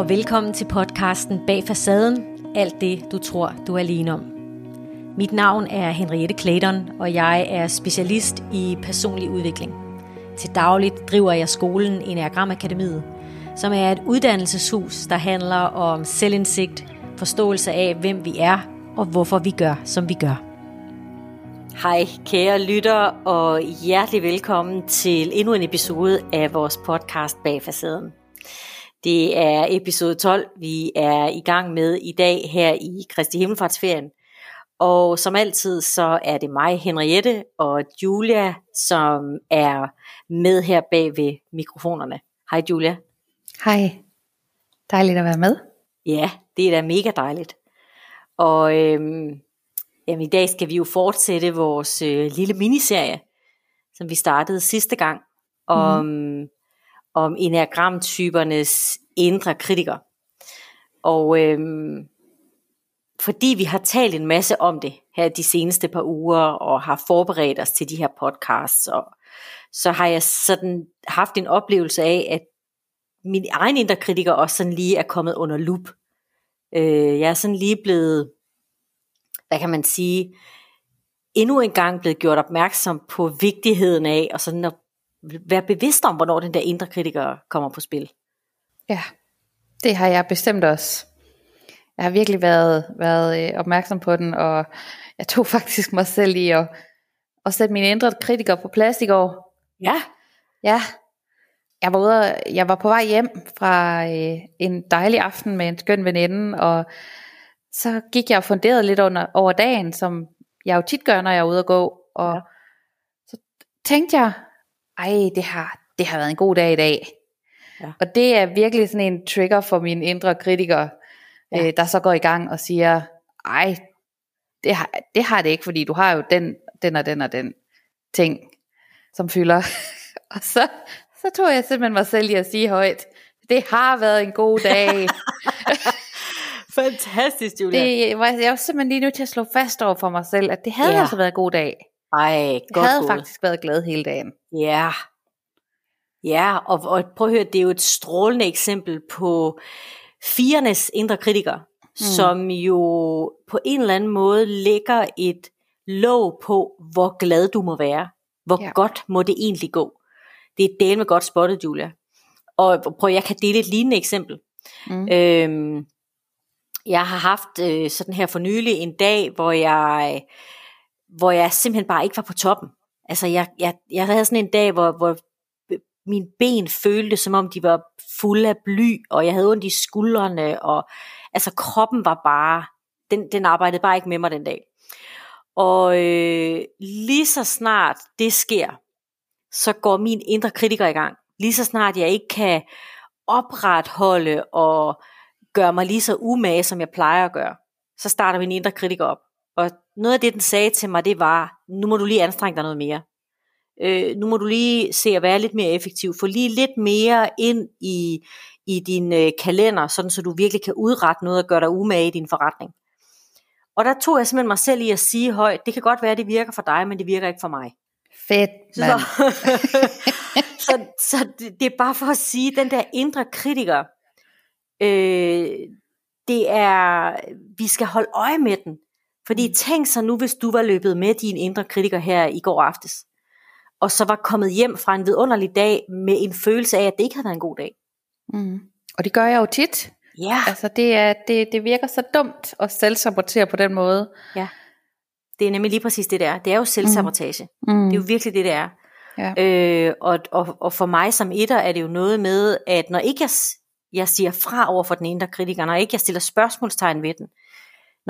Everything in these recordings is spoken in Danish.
og velkommen til podcasten Bag Facaden, alt det du tror du er alene om. Mit navn er Henriette Clayton, og jeg er specialist i personlig udvikling. Til dagligt driver jeg skolen Enneagram Akademiet, som er et uddannelseshus, der handler om selvindsigt, forståelse af, hvem vi er og hvorfor vi gør, som vi gør. Hej kære lytter, og hjertelig velkommen til endnu en episode af vores podcast Bag Facaden. Det er episode 12, vi er i gang med i dag her i Kristi Himmelfartsferien. Og som altid, så er det mig, Henriette og Julia, som er med her bag ved mikrofonerne. Hej Julia. Hej. Dejligt at være med. Ja, det er da mega dejligt. Og øhm, jamen, i dag skal vi jo fortsætte vores øh, lille miniserie, som vi startede sidste gang, om, mm om enagramtypernes indre kritiker. Og øhm, fordi vi har talt en masse om det her de seneste par uger, og har forberedt os til de her podcasts, og, så har jeg sådan haft en oplevelse af, at min egen indre kritiker også sådan lige er kommet under lup. Øh, jeg er sådan lige blevet, hvad kan man sige, endnu en gang blevet gjort opmærksom på vigtigheden af, og sådan at være bevidst om, hvornår den der indre kritiker kommer på spil. Ja, det har jeg bestemt også. Jeg har virkelig været, været øh, opmærksom på den, og jeg tog faktisk mig selv i at, at sætte mine indre kritiker på plads i går. Ja. Ja, jeg var, ude, jeg var på vej hjem fra øh, en dejlig aften med en skøn veninde, og så gik jeg og funderede lidt under, over dagen, som jeg jo tit gør, når jeg er ude at gå, og ja. så tænkte jeg, ej, det har, det har været en god dag i dag. Ja. Og det er virkelig sådan en trigger for mine indre kritikere, ja. øh, der så går i gang og siger, ej, det har, det har det ikke, fordi du har jo den, den og den og den ting, som fylder. og så, så tog jeg simpelthen mig selv i at sige højt, det har været en god dag. Fantastisk, Julia. Det, var, jeg var simpelthen lige nødt til at slå fast over for mig selv, at det havde ja. altså været en god dag. Ej, godt Jeg havde gået. faktisk været glad hele dagen. Ja. Ja, og, og prøv at høre, det er jo et strålende eksempel på firenes indre kritiker, mm. som jo på en eller anden måde lægger et låg på, hvor glad du må være. Hvor ja. godt må det egentlig gå. Det er del med godt spottet, Julia. Og prøv, jeg kan dele et lignende eksempel. Mm. Øhm, jeg har haft øh, sådan her for nylig en dag, hvor jeg, hvor jeg simpelthen bare ikke var på toppen. Altså jeg, jeg, jeg havde sådan en dag, hvor, hvor mine ben følte, som om de var fulde af bly, og jeg havde ondt i skuldrene, og altså kroppen var bare, den, den arbejdede bare ikke med mig den dag. Og øh, lige så snart det sker, så går min indre kritiker i gang. Lige så snart jeg ikke kan opretholde og gøre mig lige så umage, som jeg plejer at gøre, så starter min indre kritiker op. Og noget af det, den sagde til mig, det var, nu må du lige anstrenge dig noget mere. Øh, nu må du lige se at være lidt mere effektiv. Få lige lidt mere ind i, i din øh, kalender, sådan så du virkelig kan udrette noget og gøre dig umage i din forretning. Og der tog jeg simpelthen mig selv i at sige højt, det kan godt være, det virker for dig, men det virker ikke for mig. Fedt, mand. Så, så, så det, det er bare for at sige, den der indre kritiker, øh, det er, vi skal holde øje med den. Fordi mm. tænk så nu, hvis du var løbet med din indre kritiker her i går aftes, og så var kommet hjem fra en vidunderlig dag med en følelse af, at det ikke havde været en god dag. Mm. Og det gør jeg jo tit. Ja. Altså det, er, det, det virker så dumt at selvsabotere på den måde. Ja. Det er nemlig lige præcis det der. Det er jo selvsabotage. Mm. Mm. Det er jo virkelig det, det er. Ja. Øh, og, og, og for mig som etter er det jo noget med, at når ikke jeg, jeg siger fra over for den indre kritiker, når ikke jeg stiller spørgsmålstegn ved den,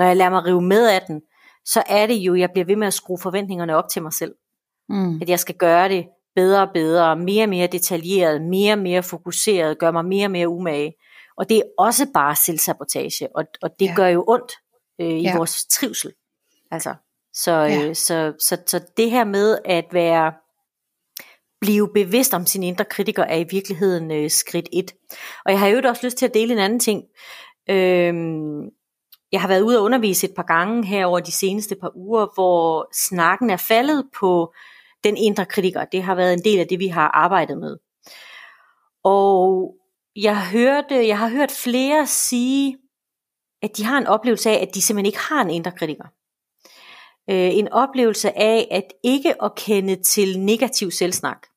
når jeg lader mig rive med af den, så er det jo, jeg bliver ved med at skrue forventningerne op til mig selv. Mm. At jeg skal gøre det bedre og bedre, mere og mere detaljeret, mere og mere fokuseret, gøre mig mere og mere umage. Og det er også bare selvsabotage, og, og det ja. gør jo ondt øh, i ja. vores trivsel. Altså, så, ja. øh, så, så, så det her med at være blive bevidst om sin indre kritiker er i virkeligheden øh, skridt et. Og jeg har jo også lyst til at dele en anden ting. Øhm, jeg har været ude og undervise et par gange her over de seneste par uger, hvor snakken er faldet på den indre kritiker. Det har været en del af det, vi har arbejdet med. Og jeg, hørte, jeg har hørt flere sige, at de har en oplevelse af, at de simpelthen ikke har en indre kritiker. Øh, en oplevelse af at ikke at kende til negativ selvsnak.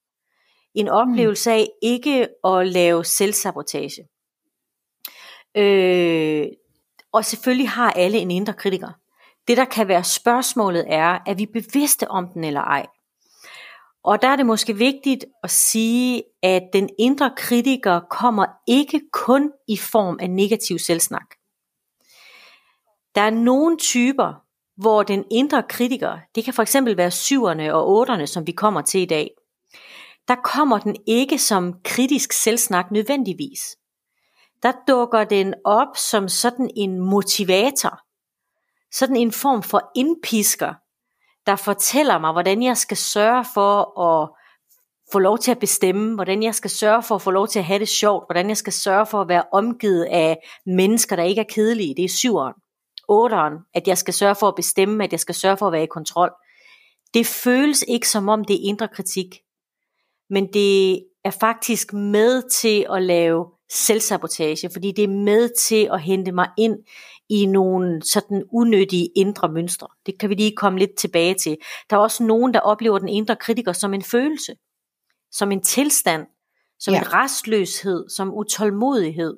En oplevelse af ikke at lave selvsabotage. Øh, og selvfølgelig har alle en indre kritiker. Det der kan være spørgsmålet er, er vi bevidste om den eller ej? Og der er det måske vigtigt at sige, at den indre kritiker kommer ikke kun i form af negativ selvsnak. Der er nogle typer, hvor den indre kritiker, det kan for eksempel være syverne og otterne, som vi kommer til i dag, der kommer den ikke som kritisk selvsnak nødvendigvis. Der dukker den op som sådan en motivator, sådan en form for indpisker, der fortæller mig, hvordan jeg skal sørge for at få lov til at bestemme, hvordan jeg skal sørge for at få lov til at have det sjovt, hvordan jeg skal sørge for at være omgivet af mennesker, der ikke er kedelige. Det er syveren. Otteren, at jeg skal sørge for at bestemme, at jeg skal sørge for at være i kontrol. Det føles ikke som om det er indre kritik, men det er faktisk med til at lave selvsabotage, fordi det er med til at hente mig ind i nogle sådan unødige indre mønstre. Det kan vi lige komme lidt tilbage til. Der er også nogen, der oplever den indre kritiker som en følelse, som en tilstand, som ja. en restløshed, som utålmodighed,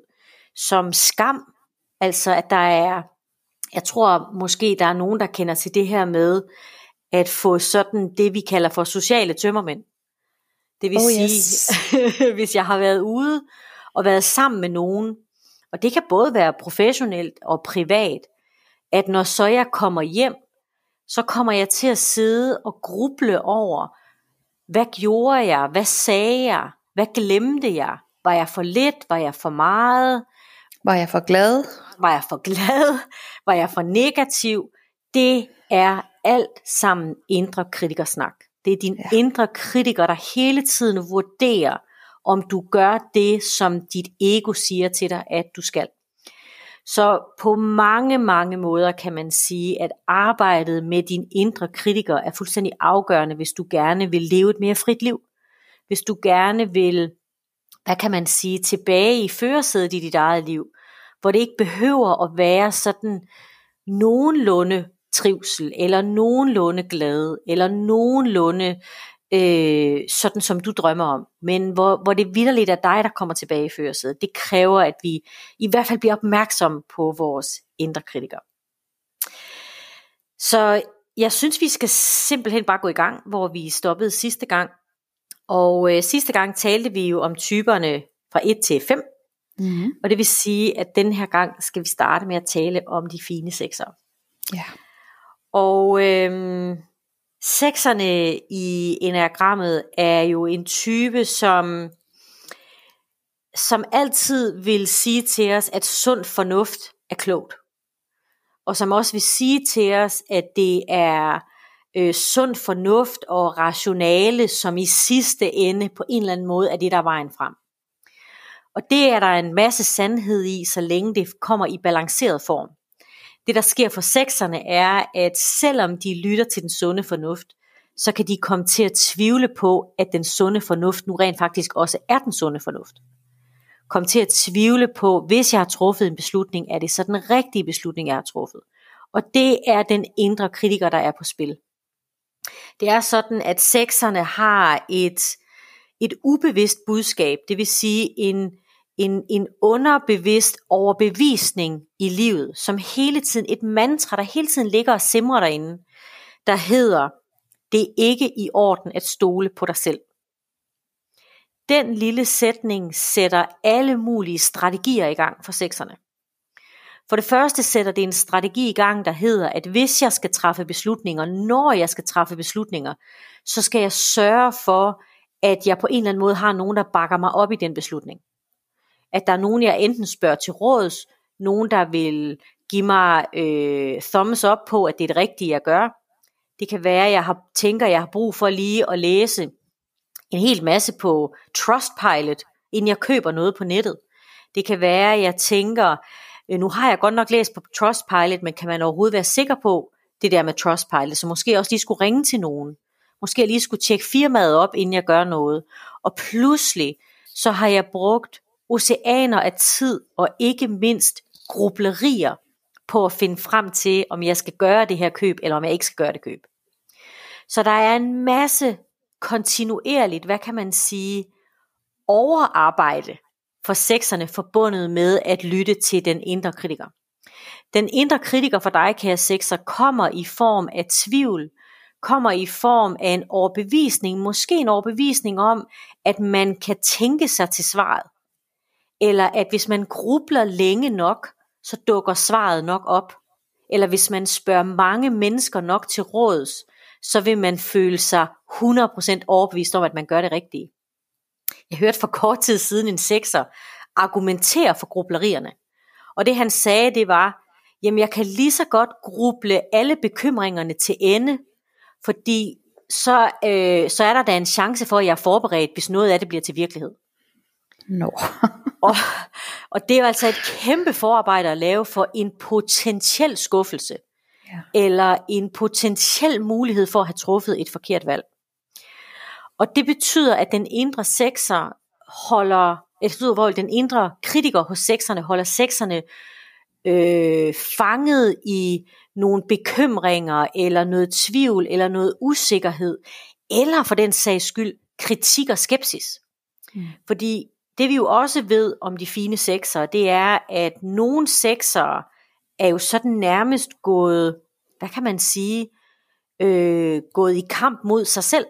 som skam. Altså at der er, jeg tror måske der er nogen, der kender til det her med at få sådan det, vi kalder for sociale tømmermænd. Det vil oh, sige, yes. hvis jeg har været ude og været sammen med nogen, og det kan både være professionelt og privat, at når så jeg kommer hjem, så kommer jeg til at sidde og gruble over, hvad gjorde jeg, hvad sagde jeg, hvad glemte jeg, var jeg for lidt, var jeg for meget, var jeg for glad, var jeg for glad, var jeg for negativ, det er alt sammen indre kritikersnak. Det er din ja. indre kritiker, der hele tiden vurderer, om du gør det, som dit ego siger til dig, at du skal. Så på mange, mange måder kan man sige, at arbejdet med din indre kritiker er fuldstændig afgørende, hvis du gerne vil leve et mere frit liv. Hvis du gerne vil, hvad kan man sige, tilbage i førersædet i dit eget liv, hvor det ikke behøver at være sådan nogenlunde trivsel, eller nogenlunde glæde, eller nogenlunde øh, sådan som du drømmer om, men hvor, hvor det vidderligt er dig, der kommer tilbage i førersædet. Det kræver, at vi i hvert fald bliver opmærksomme på vores indre kritikere. Så jeg synes, vi skal simpelthen bare gå i gang, hvor vi stoppede sidste gang. Og øh, sidste gang talte vi jo om typerne fra 1 til 5. Mm-hmm. Og det vil sige, at den her gang skal vi starte med at tale om de fine sekser. Ja. Og øh, Sekserne i enagrammet er jo en type, som, som altid vil sige til os, at sund fornuft er klogt. Og som også vil sige til os, at det er øh, sund fornuft og rationale, som i sidste ende på en eller anden måde er det, der er vejen frem. Og det er der en masse sandhed i, så længe det kommer i balanceret form. Det der sker for sekserne er, at selvom de lytter til den sunde fornuft, så kan de komme til at tvivle på, at den sunde fornuft nu rent faktisk også er den sunde fornuft. Kom til at tvivle på, hvis jeg har truffet en beslutning, er det så den rigtige beslutning, jeg har truffet. Og det er den indre kritiker, der er på spil. Det er sådan, at sekserne har et, et ubevidst budskab, det vil sige en, en, en underbevidst overbevisning i livet, som hele tiden, et mantra, der hele tiden ligger og simrer derinde, der hedder, det er ikke i orden at stole på dig selv. Den lille sætning sætter alle mulige strategier i gang for sekserne. For det første sætter det en strategi i gang, der hedder, at hvis jeg skal træffe beslutninger, når jeg skal træffe beslutninger, så skal jeg sørge for, at jeg på en eller anden måde har nogen, der bakker mig op i den beslutning at der er nogen, jeg enten spørger til råds, nogen, der vil give mig øh, thumbs up på, at det er det rigtige, jeg gør. Det kan være, at jeg har, tænker, at jeg har brug for lige at læse en hel masse på Trustpilot, inden jeg køber noget på nettet. Det kan være, at jeg tænker, øh, nu har jeg godt nok læst på Trustpilot, men kan man overhovedet være sikker på det der med Trustpilot, så måske også lige skulle ringe til nogen. Måske jeg lige skulle tjekke firmaet op, inden jeg gør noget. Og pludselig, så har jeg brugt oceaner af tid og ikke mindst grublerier på at finde frem til, om jeg skal gøre det her køb, eller om jeg ikke skal gøre det køb. Så der er en masse kontinuerligt, hvad kan man sige, overarbejde for sekserne forbundet med at lytte til den indre kritiker. Den indre kritiker for dig, kære sekser, kommer i form af tvivl, kommer i form af en overbevisning, måske en overbevisning om, at man kan tænke sig til svaret. Eller at hvis man grubler længe nok, så dukker svaret nok op. Eller hvis man spørger mange mennesker nok til råds, så vil man føle sig 100% overbevist om, at man gør det rigtige. Jeg hørte for kort tid siden en sekser argumentere for grublerierne. Og det han sagde, det var, jamen jeg kan lige så godt gruble alle bekymringerne til ende, fordi så, øh, så er der da en chance for, at jeg er forberedt, hvis noget af det bliver til virkelighed. No. og, og det er jo altså et kæmpe forarbejde at lave for en potentiel skuffelse, ja. eller en potentiel mulighed for at have truffet et forkert valg. Og det betyder, at den indre sekser holder, betyder, hvor den indre kritiker hos sekserne holder sekserne øh, fanget i nogle bekymringer, eller noget tvivl, eller noget usikkerhed, eller for den sags skyld kritik og skepsis. Mm. Fordi det vi jo også ved om de fine sekser, det er, at nogle sekser er jo sådan nærmest gået, hvad kan man sige, øh, gået i kamp mod sig selv.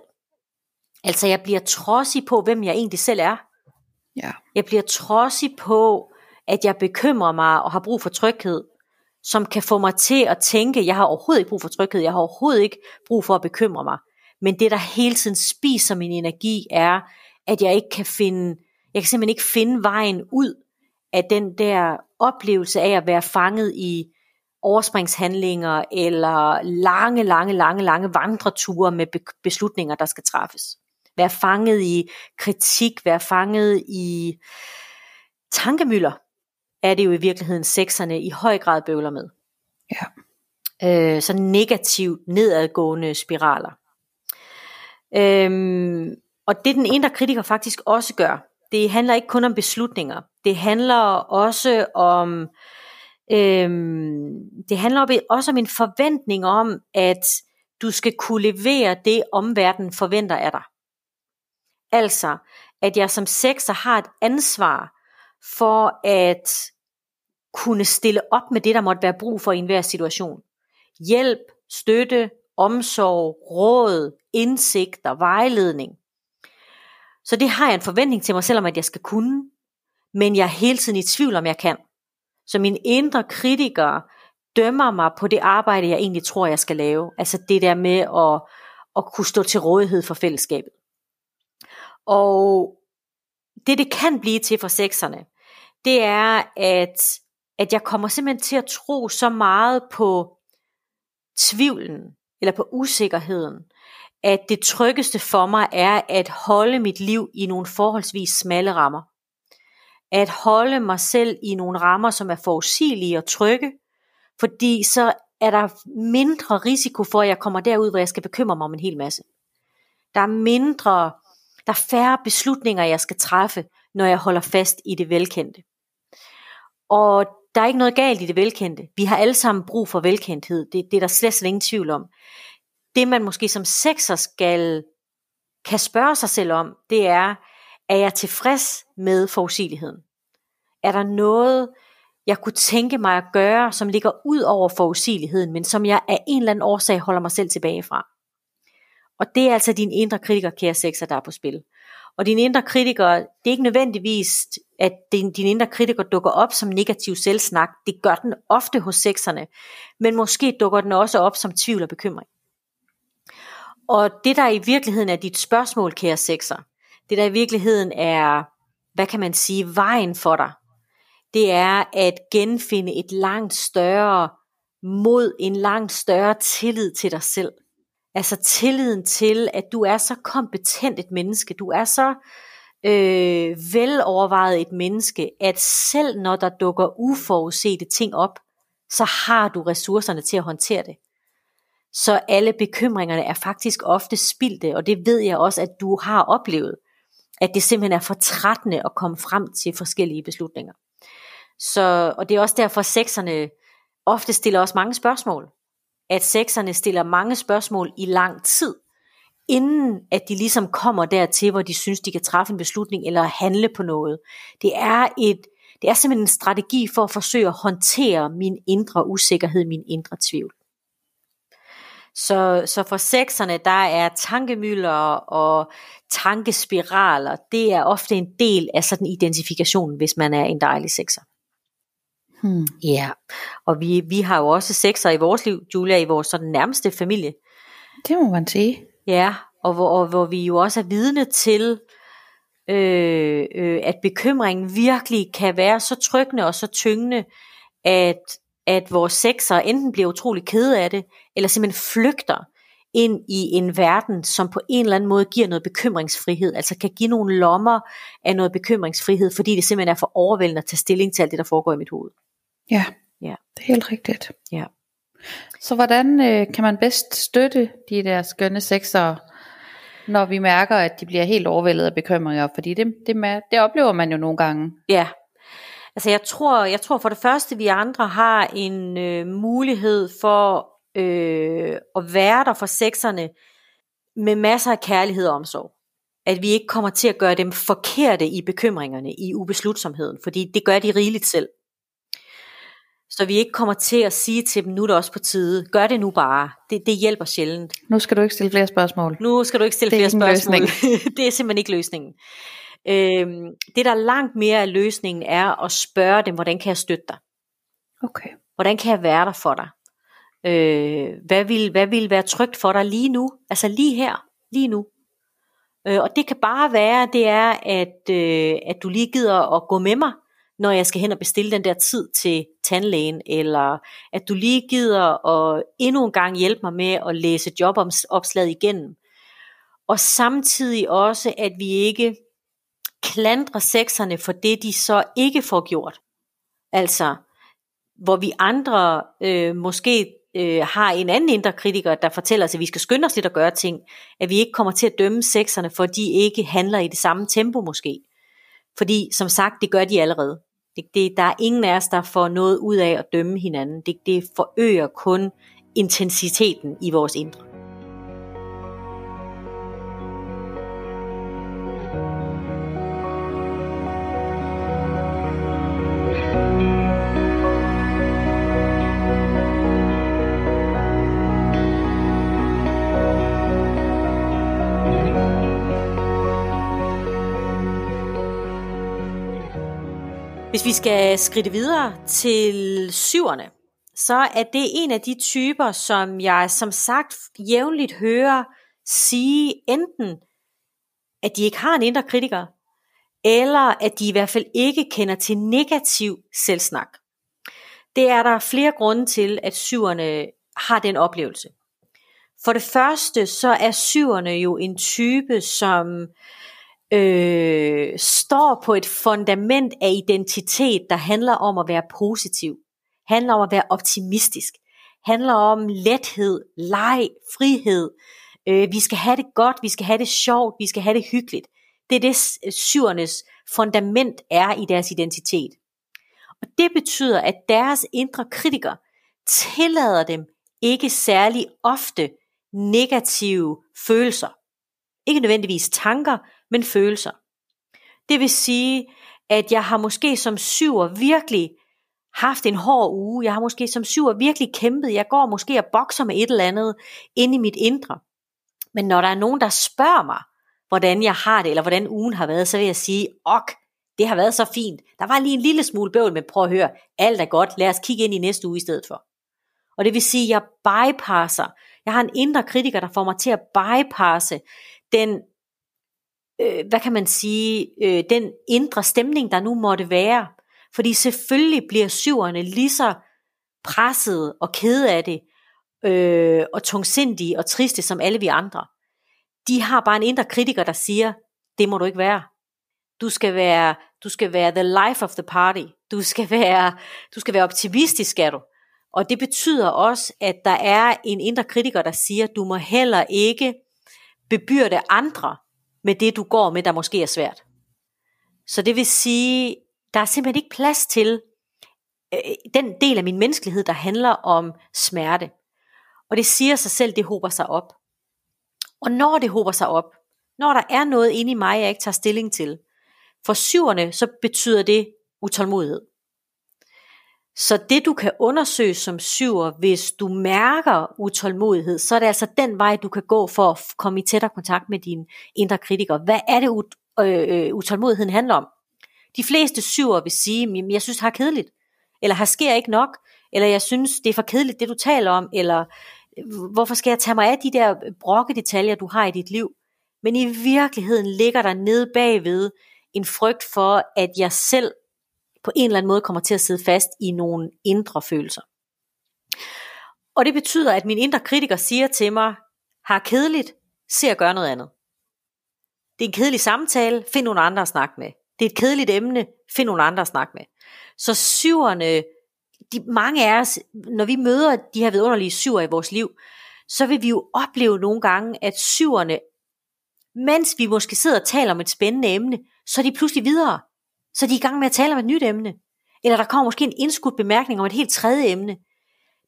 Altså jeg bliver trodsig på, hvem jeg egentlig selv er. Ja. Jeg bliver trodsig på, at jeg bekymrer mig og har brug for tryghed, som kan få mig til at tænke, jeg har overhovedet ikke brug for tryghed, jeg har overhovedet ikke brug for at bekymre mig. Men det, der hele tiden spiser min energi, er, at jeg ikke kan finde, jeg kan simpelthen ikke finde vejen ud af den der oplevelse af at være fanget i overspringshandlinger eller lange, lange, lange, lange vandreture med beslutninger, der skal træffes. Være fanget i kritik, være fanget i tankemøller, er det jo i virkeligheden sekserne i høj grad bøvler med. Ja. Øh, så negativt nedadgående spiraler. Øhm, og det den indre kritiker faktisk også gør, det handler ikke kun om beslutninger. Det handler også om øhm, det handler også om en forventning om, at du skal kunne levere det, omverdenen forventer af dig. Altså, at jeg som sekser har et ansvar for at kunne stille op med det, der måtte være brug for i enhver situation. Hjælp, støtte, omsorg, råd, indsigt og vejledning. Så det har jeg en forventning til mig selv om, at jeg skal kunne, men jeg er hele tiden i tvivl om, jeg kan. Så min indre kritiker dømmer mig på det arbejde, jeg egentlig tror, jeg skal lave. Altså det der med at, at kunne stå til rådighed for fællesskabet. Og det, det kan blive til for sekserne, det er, at, at jeg kommer simpelthen til at tro så meget på tvivlen, eller på usikkerheden, at det tryggeste for mig er at holde mit liv i nogle forholdsvis smalle rammer. At holde mig selv i nogle rammer, som er forudsigelige og trygge, fordi så er der mindre risiko for, at jeg kommer derud, hvor jeg skal bekymre mig om en hel masse. Der er mindre, der er færre beslutninger, jeg skal træffe, når jeg holder fast i det velkendte. Og der er ikke noget galt i det velkendte. Vi har alle sammen brug for velkendthed. Det, det er der slet, slet ingen tvivl om. Det man måske som sekser skal kan spørge sig selv om, det er, er jeg tilfreds med forudsigeligheden? Er der noget, jeg kunne tænke mig at gøre, som ligger ud over forudsigeligheden, men som jeg af en eller anden årsag holder mig selv tilbage fra? Og det er altså din indre kritiker, kære sekser, der er på spil. Og din indre kritiker, det er ikke nødvendigvis, at din, din indre kritiker dukker op som negativ selvsnak. Det gør den ofte hos sekserne. Men måske dukker den også op som tvivl og bekymring. Og det der i virkeligheden er dit spørgsmål, kære sekser, det der i virkeligheden er, hvad kan man sige, vejen for dig, det er at genfinde et langt større mod, en langt større tillid til dig selv. Altså tilliden til, at du er så kompetent et menneske, du er så øh, velovervejet et menneske, at selv når der dukker uforudsete ting op, så har du ressourcerne til at håndtere det. Så alle bekymringerne er faktisk ofte spildte, og det ved jeg også, at du har oplevet. At det simpelthen er for trættende at komme frem til forskellige beslutninger. Så, og det er også derfor, at sekserne ofte stiller os mange spørgsmål. At sekserne stiller mange spørgsmål i lang tid, inden at de ligesom kommer dertil, hvor de synes, de kan træffe en beslutning eller handle på noget. Det er, et, det er simpelthen en strategi for at forsøge at håndtere min indre usikkerhed, min indre tvivl. Så, så for sekserne, der er tankemøller og tankespiraler, det er ofte en del af sådan identifikation, hvis man er en dejlig sekser. Hmm. Ja, og vi, vi har jo også sekser i vores liv, Julia, i vores sådan nærmeste familie. Det må man sige. Ja, og hvor, og hvor vi jo også er vidne til, øh, øh, at bekymringen virkelig kan være så tryggende og så tyngende, at, at vores sekser enten bliver utrolig kede af det, eller simpelthen flygter ind i en verden, som på en eller anden måde giver noget bekymringsfrihed, altså kan give nogle lommer af noget bekymringsfrihed, fordi det simpelthen er for overvældende at tage stilling til alt det, der foregår i mit hoved. Ja, ja. det er helt rigtigt. Ja. Så hvordan øh, kan man bedst støtte de der skønne sekser, når vi mærker, at de bliver helt overvældet af bekymringer? Fordi det, det, det oplever man jo nogle gange. Ja, altså jeg tror, jeg tror for det første, vi andre har en øh, mulighed for øh, at være der for sekserne med masser af kærlighed og omsorg. At vi ikke kommer til at gøre dem forkerte i bekymringerne, i ubeslutsomheden, fordi det gør de rigeligt selv. Så vi ikke kommer til at sige til dem, nu er det også på tide, gør det nu bare. Det, det hjælper sjældent. Nu skal du ikke stille flere spørgsmål. Nu skal du ikke stille flere spørgsmål. det er simpelthen ikke løsningen. Øhm, det der langt mere af løsningen er at spørge dem, hvordan kan jeg støtte dig? Okay. Hvordan kan jeg være der for dig? Øh, hvad, vil, hvad vil være trygt for dig lige nu? Altså lige her, lige nu. Øh, og det kan bare være, det er, at, øh, at du lige gider at gå med mig når jeg skal hen og bestille den der tid til tandlægen, eller at du lige gider at endnu en gang hjælpe mig med at læse jobopslaget igennem. Og samtidig også, at vi ikke klandre sekserne for det, de så ikke får gjort. Altså, hvor vi andre øh, måske øh, har en anden indre kritiker, der fortæller os, at vi skal skynde os lidt at gøre ting, at vi ikke kommer til at dømme sekserne, for de ikke handler i det samme tempo måske. Fordi som sagt, det gør de allerede. Det, det, der er ingen af os, der får noget ud af at dømme hinanden. Det, det forøger kun intensiteten i vores indre. Hvis vi skal skride videre til syverne, så er det en af de typer, som jeg som sagt jævnligt hører sige enten, at de ikke har en indre kritiker, eller at de i hvert fald ikke kender til negativ selvsnak. Det er der flere grunde til, at syverne har den oplevelse. For det første, så er syverne jo en type, som øh, står på et fundament af identitet, der handler om at være positiv, handler om at være optimistisk, handler om lethed, leg, frihed. Øh, vi skal have det godt, vi skal have det sjovt, vi skal have det hyggeligt. Det er det syvernes fundament er i deres identitet. Og det betyder, at deres indre kritiker tillader dem ikke særlig ofte negative følelser. Ikke nødvendigvis tanker, men følelser. Det vil sige, at jeg har måske som syver virkelig haft en hård uge. Jeg har måske som syver virkelig kæmpet. Jeg går måske og bokser med et eller andet inde i mit indre. Men når der er nogen, der spørger mig, hvordan jeg har det, eller hvordan ugen har været, så vil jeg sige, ok, det har været så fint. Der var lige en lille smule bøvl, men prøv at høre, alt er godt. Lad os kigge ind i næste uge i stedet for. Og det vil sige, at jeg bypasser. Jeg har en indre kritiker, der får mig til at bypasse den øh, hvad kan man sige, øh, den indre stemning, der nu måtte være. Fordi selvfølgelig bliver syverne lige så presset og kede af det, øh, og tungsindige og triste som alle vi andre. De har bare en indre kritiker, der siger, det må du ikke være. Du skal være, du skal være the life of the party. Du skal være, du skal være optimistisk, skal du. Og det betyder også, at der er en indre kritiker, der siger, du må heller ikke bebyrde andre med det, du går med, der måske er svært. Så det vil sige, der er simpelthen ikke plads til øh, den del af min menneskelighed, der handler om smerte. Og det siger sig selv, det hober sig op. Og når det hober sig op, når der er noget inde i mig, jeg ikke tager stilling til, for syverne, så betyder det utålmodighed. Så det du kan undersøge som syver, hvis du mærker utålmodighed, så er det altså den vej, du kan gå for at komme i tættere kontakt med dine indre kritikere. Hvad er det ut- øh, øh utålmodigheden handler om? De fleste syver vil sige, at jeg synes, det er kedeligt, eller her sker ikke nok, eller jeg synes, det er for kedeligt, det du taler om, eller hvorfor skal jeg tage mig af de der brokke detaljer, du har i dit liv? Men i virkeligheden ligger der nede bagved en frygt for, at jeg selv på en eller anden måde kommer til at sidde fast i nogle indre følelser. Og det betyder, at min indre kritiker siger til mig, har kedeligt, se at gøre noget andet. Det er en kedelig samtale, find nogle andre at snakke med. Det er et kedeligt emne, find nogle andre at snakke med. Så syverne, de, mange af os, når vi møder de her vidunderlige syver i vores liv, så vil vi jo opleve nogle gange, at syverne, mens vi måske sidder og taler om et spændende emne, så er de pludselig videre. Så de er i gang med at tale om et nyt emne. Eller der kommer måske en indskudt bemærkning om et helt tredje emne.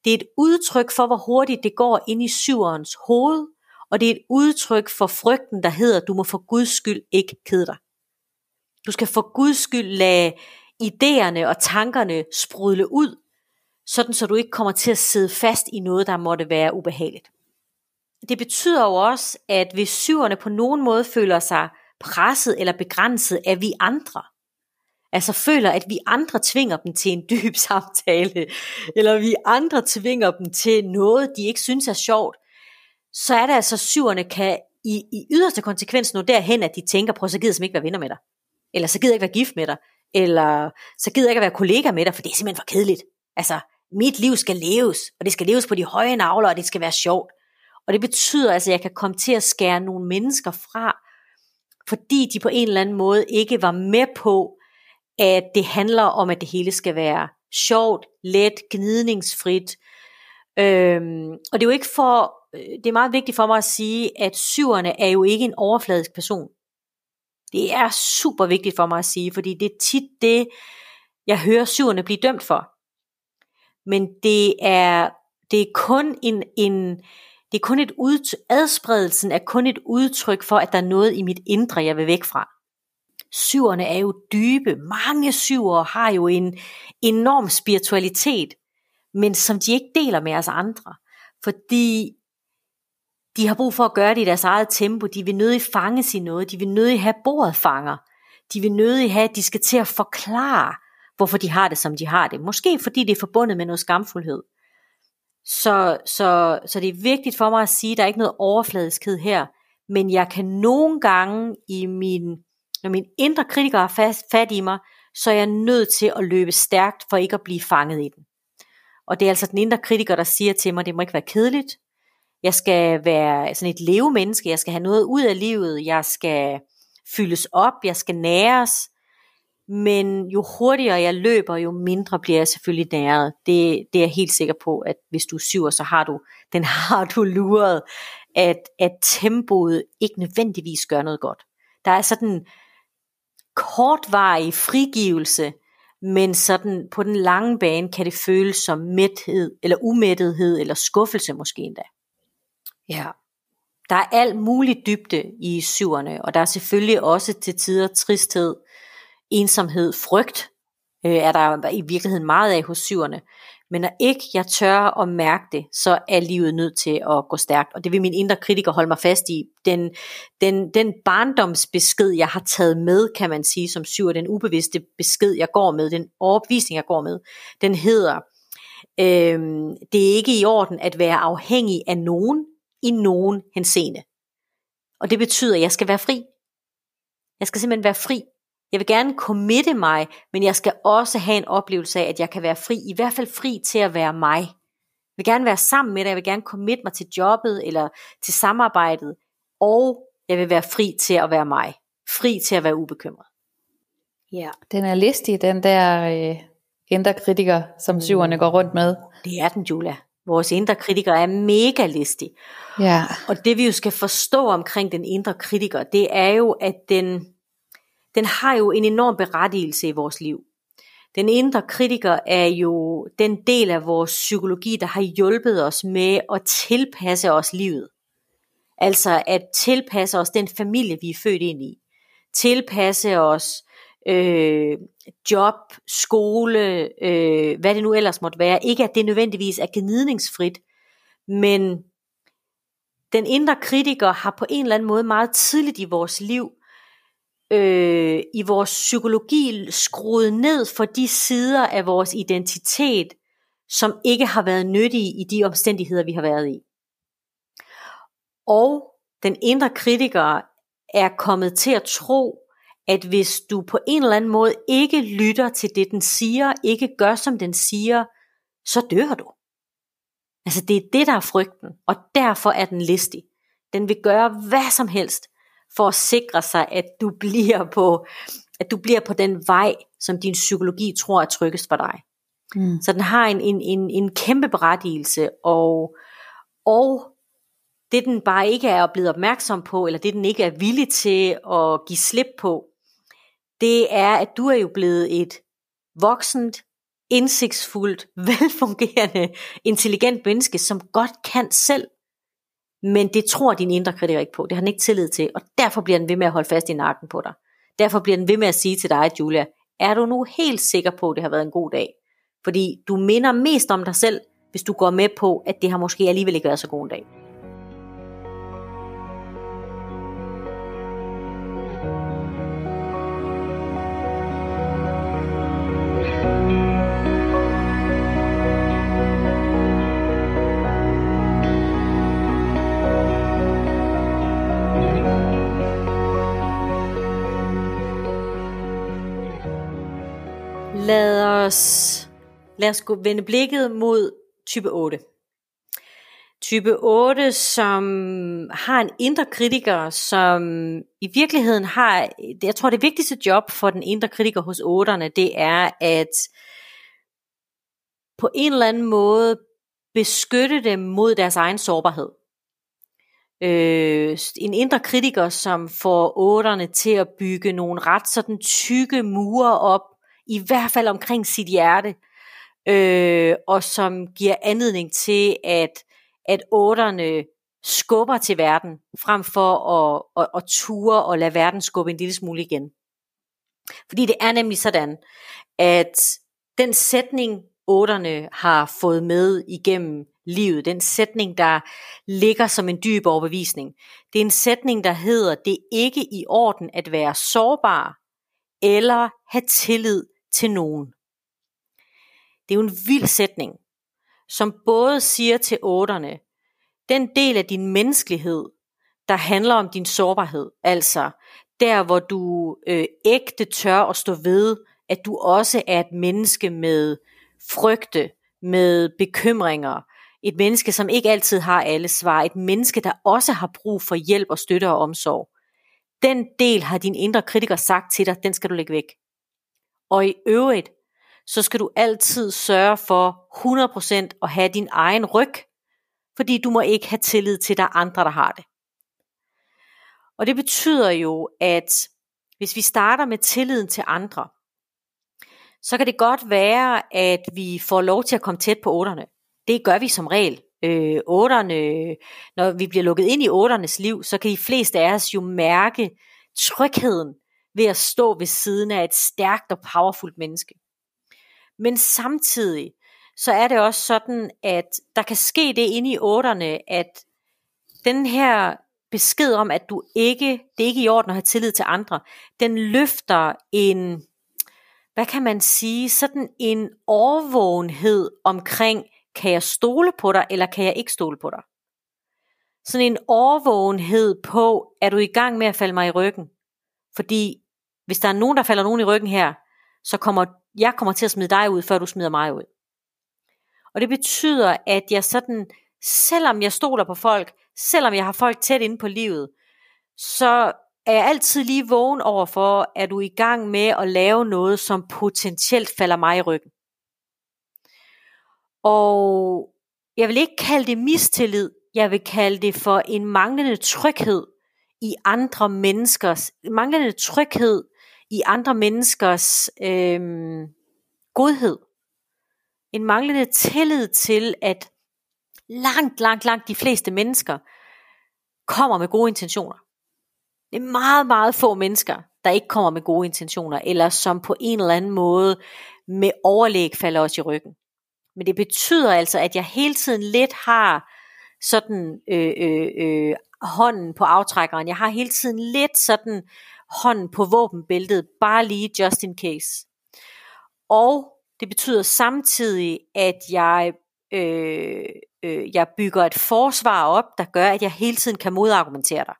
Det er et udtryk for, hvor hurtigt det går ind i syverens hoved, og det er et udtryk for frygten, der hedder, du må for Guds skyld ikke kede dig. Du skal for Guds skyld lade idéerne og tankerne sprudle ud, sådan så du ikke kommer til at sidde fast i noget, der måtte være ubehageligt. Det betyder jo også, at hvis syverne på nogen måde føler sig presset eller begrænset af vi andre, altså føler, at vi andre tvinger dem til en dyb samtale, eller vi andre tvinger dem til noget, de ikke synes er sjovt, så er det altså, syverne kan i, i yderste konsekvens nå derhen, at de tænker, på, så gider jeg ikke være venner med dig. Eller så gider jeg ikke være gift med dig. Eller så gider jeg ikke at være kollega med dig, for det er simpelthen for kedeligt. Altså, mit liv skal leves, og det skal leves på de høje navler, og det skal være sjovt. Og det betyder altså, at jeg kan komme til at skære nogle mennesker fra, fordi de på en eller anden måde ikke var med på, at det handler om, at det hele skal være sjovt, let, gnidningsfrit. Øhm, og det er jo ikke for, øh, det er meget vigtigt for mig at sige, at syverne er jo ikke en overfladisk person. Det er super vigtigt for mig at sige, fordi det er tit det, jeg hører syverne blive dømt for. Men det er, det er kun en, en det er kun et ud, adspredelsen er kun et udtryk for, at der er noget i mit indre, jeg vil væk fra. Syverne er jo dybe. Mange syvere har jo en enorm spiritualitet, men som de ikke deler med os andre. Fordi de har brug for at gøre det i deres eget tempo. De vil nødig fange sig noget. De vil nødig have bordet fanger. De vil nødig have, at de skal til at forklare, hvorfor de har det, som de har det. Måske fordi det er forbundet med noget skamfuldhed. Så, så, så det er vigtigt for mig at sige, at der er ikke noget overfladiskhed her. Men jeg kan nogle gange i min, når min indre kritiker har fast, fat i mig, så er jeg nødt til at løbe stærkt for ikke at blive fanget i den. Og det er altså den indre kritiker, der siger til mig, at det må ikke være kedeligt, jeg skal være sådan et levemenneske, jeg skal have noget ud af livet, jeg skal fyldes op, jeg skal næres. Men jo hurtigere jeg løber, jo mindre bliver jeg selvfølgelig næret. Det, det er jeg helt sikker på, at hvis du syver, så har du, den har du luret, at, at tempoet ikke nødvendigvis gør noget godt. Der er sådan kortvarig frigivelse, men sådan på den lange bane kan det føles som mæthed, eller umættethed, eller skuffelse måske endda. Ja. Der er alt muligt dybde i syverne, og der er selvfølgelig også til tider tristhed, ensomhed, frygt, øh, er der i virkeligheden meget af hos syverne. Men når ikke jeg tør at mærke det, så er livet nødt til at gå stærkt. Og det vil min indre kritiker holde mig fast i. Den, den, den barndomsbesked, jeg har taget med, kan man sige, som syver, den ubevidste besked, jeg går med, den overbevisning, jeg går med, den hedder, øhm, det er ikke i orden at være afhængig af nogen, i nogen henseende. Og det betyder, at jeg skal være fri. Jeg skal simpelthen være fri. Jeg vil gerne committe mig, men jeg skal også have en oplevelse af, at jeg kan være fri. I hvert fald fri til at være mig. Jeg vil gerne være sammen med dig. Jeg vil gerne committe mig til jobbet eller til samarbejdet. Og jeg vil være fri til at være mig. Fri til at være ubekymret. Ja. Den er listig, den der øh, indre kritiker, som syverne går rundt med. Det er den, Julia. Vores indre kritiker er mega listig. Ja. Og det vi jo skal forstå omkring den indre kritiker, det er jo, at den, den har jo en enorm berettigelse i vores liv. Den indre kritiker er jo den del af vores psykologi, der har hjulpet os med at tilpasse os livet. Altså at tilpasse os den familie, vi er født ind i. Tilpasse os øh, job, skole, øh, hvad det nu ellers måtte være. Ikke at det nødvendigvis er gnidningsfrit, men den indre kritiker har på en eller anden måde meget tidligt i vores liv, øh, i vores psykologi, skruet ned for de sider af vores identitet, som ikke har været nyttige i de omstændigheder, vi har været i. Og den indre kritiker er kommet til at tro, at hvis du på en eller anden måde ikke lytter til det, den siger, ikke gør som den siger, så dør du. Altså det er det, der er frygten, og derfor er den listig. Den vil gøre hvad som helst for at sikre sig, at du bliver på, at du bliver på den vej, som din psykologi tror er tryggest for dig. Mm. Så den har en, en, en, en kæmpe berettigelse, og, og det den bare ikke er blevet opmærksom på, eller det den ikke er villig til at give slip på, det er, at du er jo blevet et voksent, indsigtsfuldt, velfungerende, intelligent menneske, som godt kan selv. Men det tror din indre kritiker ikke på. Det har den ikke tillid til. Og derfor bliver den ved med at holde fast i nakken på dig. Derfor bliver den ved med at sige til dig, Julia, er du nu helt sikker på, at det har været en god dag? Fordi du minder mest om dig selv, hvis du går med på, at det har måske alligevel ikke været så god en dag. Os, lad os gå, vende blikket mod type 8. Type 8, som har en indre kritiker, som i virkeligheden har, jeg tror det vigtigste job for den indre kritiker hos 8'erne, det er at på en eller anden måde beskytte dem mod deres egen sårbarhed. Øh, en indre kritiker, som får 8'erne til at bygge nogle ret sådan tykke mure op i hvert fald omkring sit hjerte, øh, og som giver anledning til, at, at otterne skubber til verden, frem for at, at, at ture og lade verden skubbe en lille smule igen. Fordi det er nemlig sådan, at den sætning, otterne har fået med igennem livet, den sætning, der ligger som en dyb overbevisning, det er en sætning, der hedder, det er ikke i orden at være sårbar, eller have tillid til nogen. Det er jo en vild sætning, som både siger til otterne, den del af din menneskelighed, der handler om din sårbarhed, altså der hvor du øh, ægte tør at stå ved, at du også er et menneske med frygte, med bekymringer, et menneske, som ikke altid har alle svar, et menneske, der også har brug for hjælp og støtte og omsorg. Den del har din indre kritiker sagt til dig, den skal du lægge væk. Og i øvrigt, så skal du altid sørge for 100% at have din egen ryg, fordi du må ikke have tillid til, at der er andre, der har det. Og det betyder jo, at hvis vi starter med tilliden til andre, så kan det godt være, at vi får lov til at komme tæt på otterne. Det gør vi som regel. Øh, otterne, når vi bliver lukket ind i otternes liv, så kan de fleste af os jo mærke trygheden ved at stå ved siden af et stærkt og powerfult menneske. Men samtidig, så er det også sådan, at der kan ske det inde i otterne, at den her besked om, at du ikke, det er ikke i orden at have tillid til andre, den løfter en, hvad kan man sige, sådan en overvågenhed omkring, kan jeg stole på dig, eller kan jeg ikke stole på dig? Sådan en overvågenhed på, er du i gang med at falde mig i ryggen? Fordi hvis der er nogen, der falder nogen i ryggen her, så kommer jeg kommer til at smide dig ud, før du smider mig ud. Og det betyder, at jeg sådan, selvom jeg stoler på folk, selvom jeg har folk tæt inde på livet, så er jeg altid lige vågen over for, at du er i gang med at lave noget, som potentielt falder mig i ryggen. Og jeg vil ikke kalde det mistillid, jeg vil kalde det for en manglende tryghed i andre menneskers, manglende tryghed i andre menneskers øh, godhed. En manglende tillid til, at langt, langt, langt de fleste mennesker kommer med gode intentioner. Det er meget, meget få mennesker, der ikke kommer med gode intentioner, eller som på en eller anden måde med overlæg falder os i ryggen. Men det betyder altså, at jeg hele tiden lidt har sådan øh, øh, øh, hånden på aftrækkeren. Jeg har hele tiden lidt sådan hånden på våbenbæltet, bare lige just in case. Og det betyder samtidig, at jeg, øh, øh, jeg bygger et forsvar op, der gør, at jeg hele tiden kan modargumentere dig.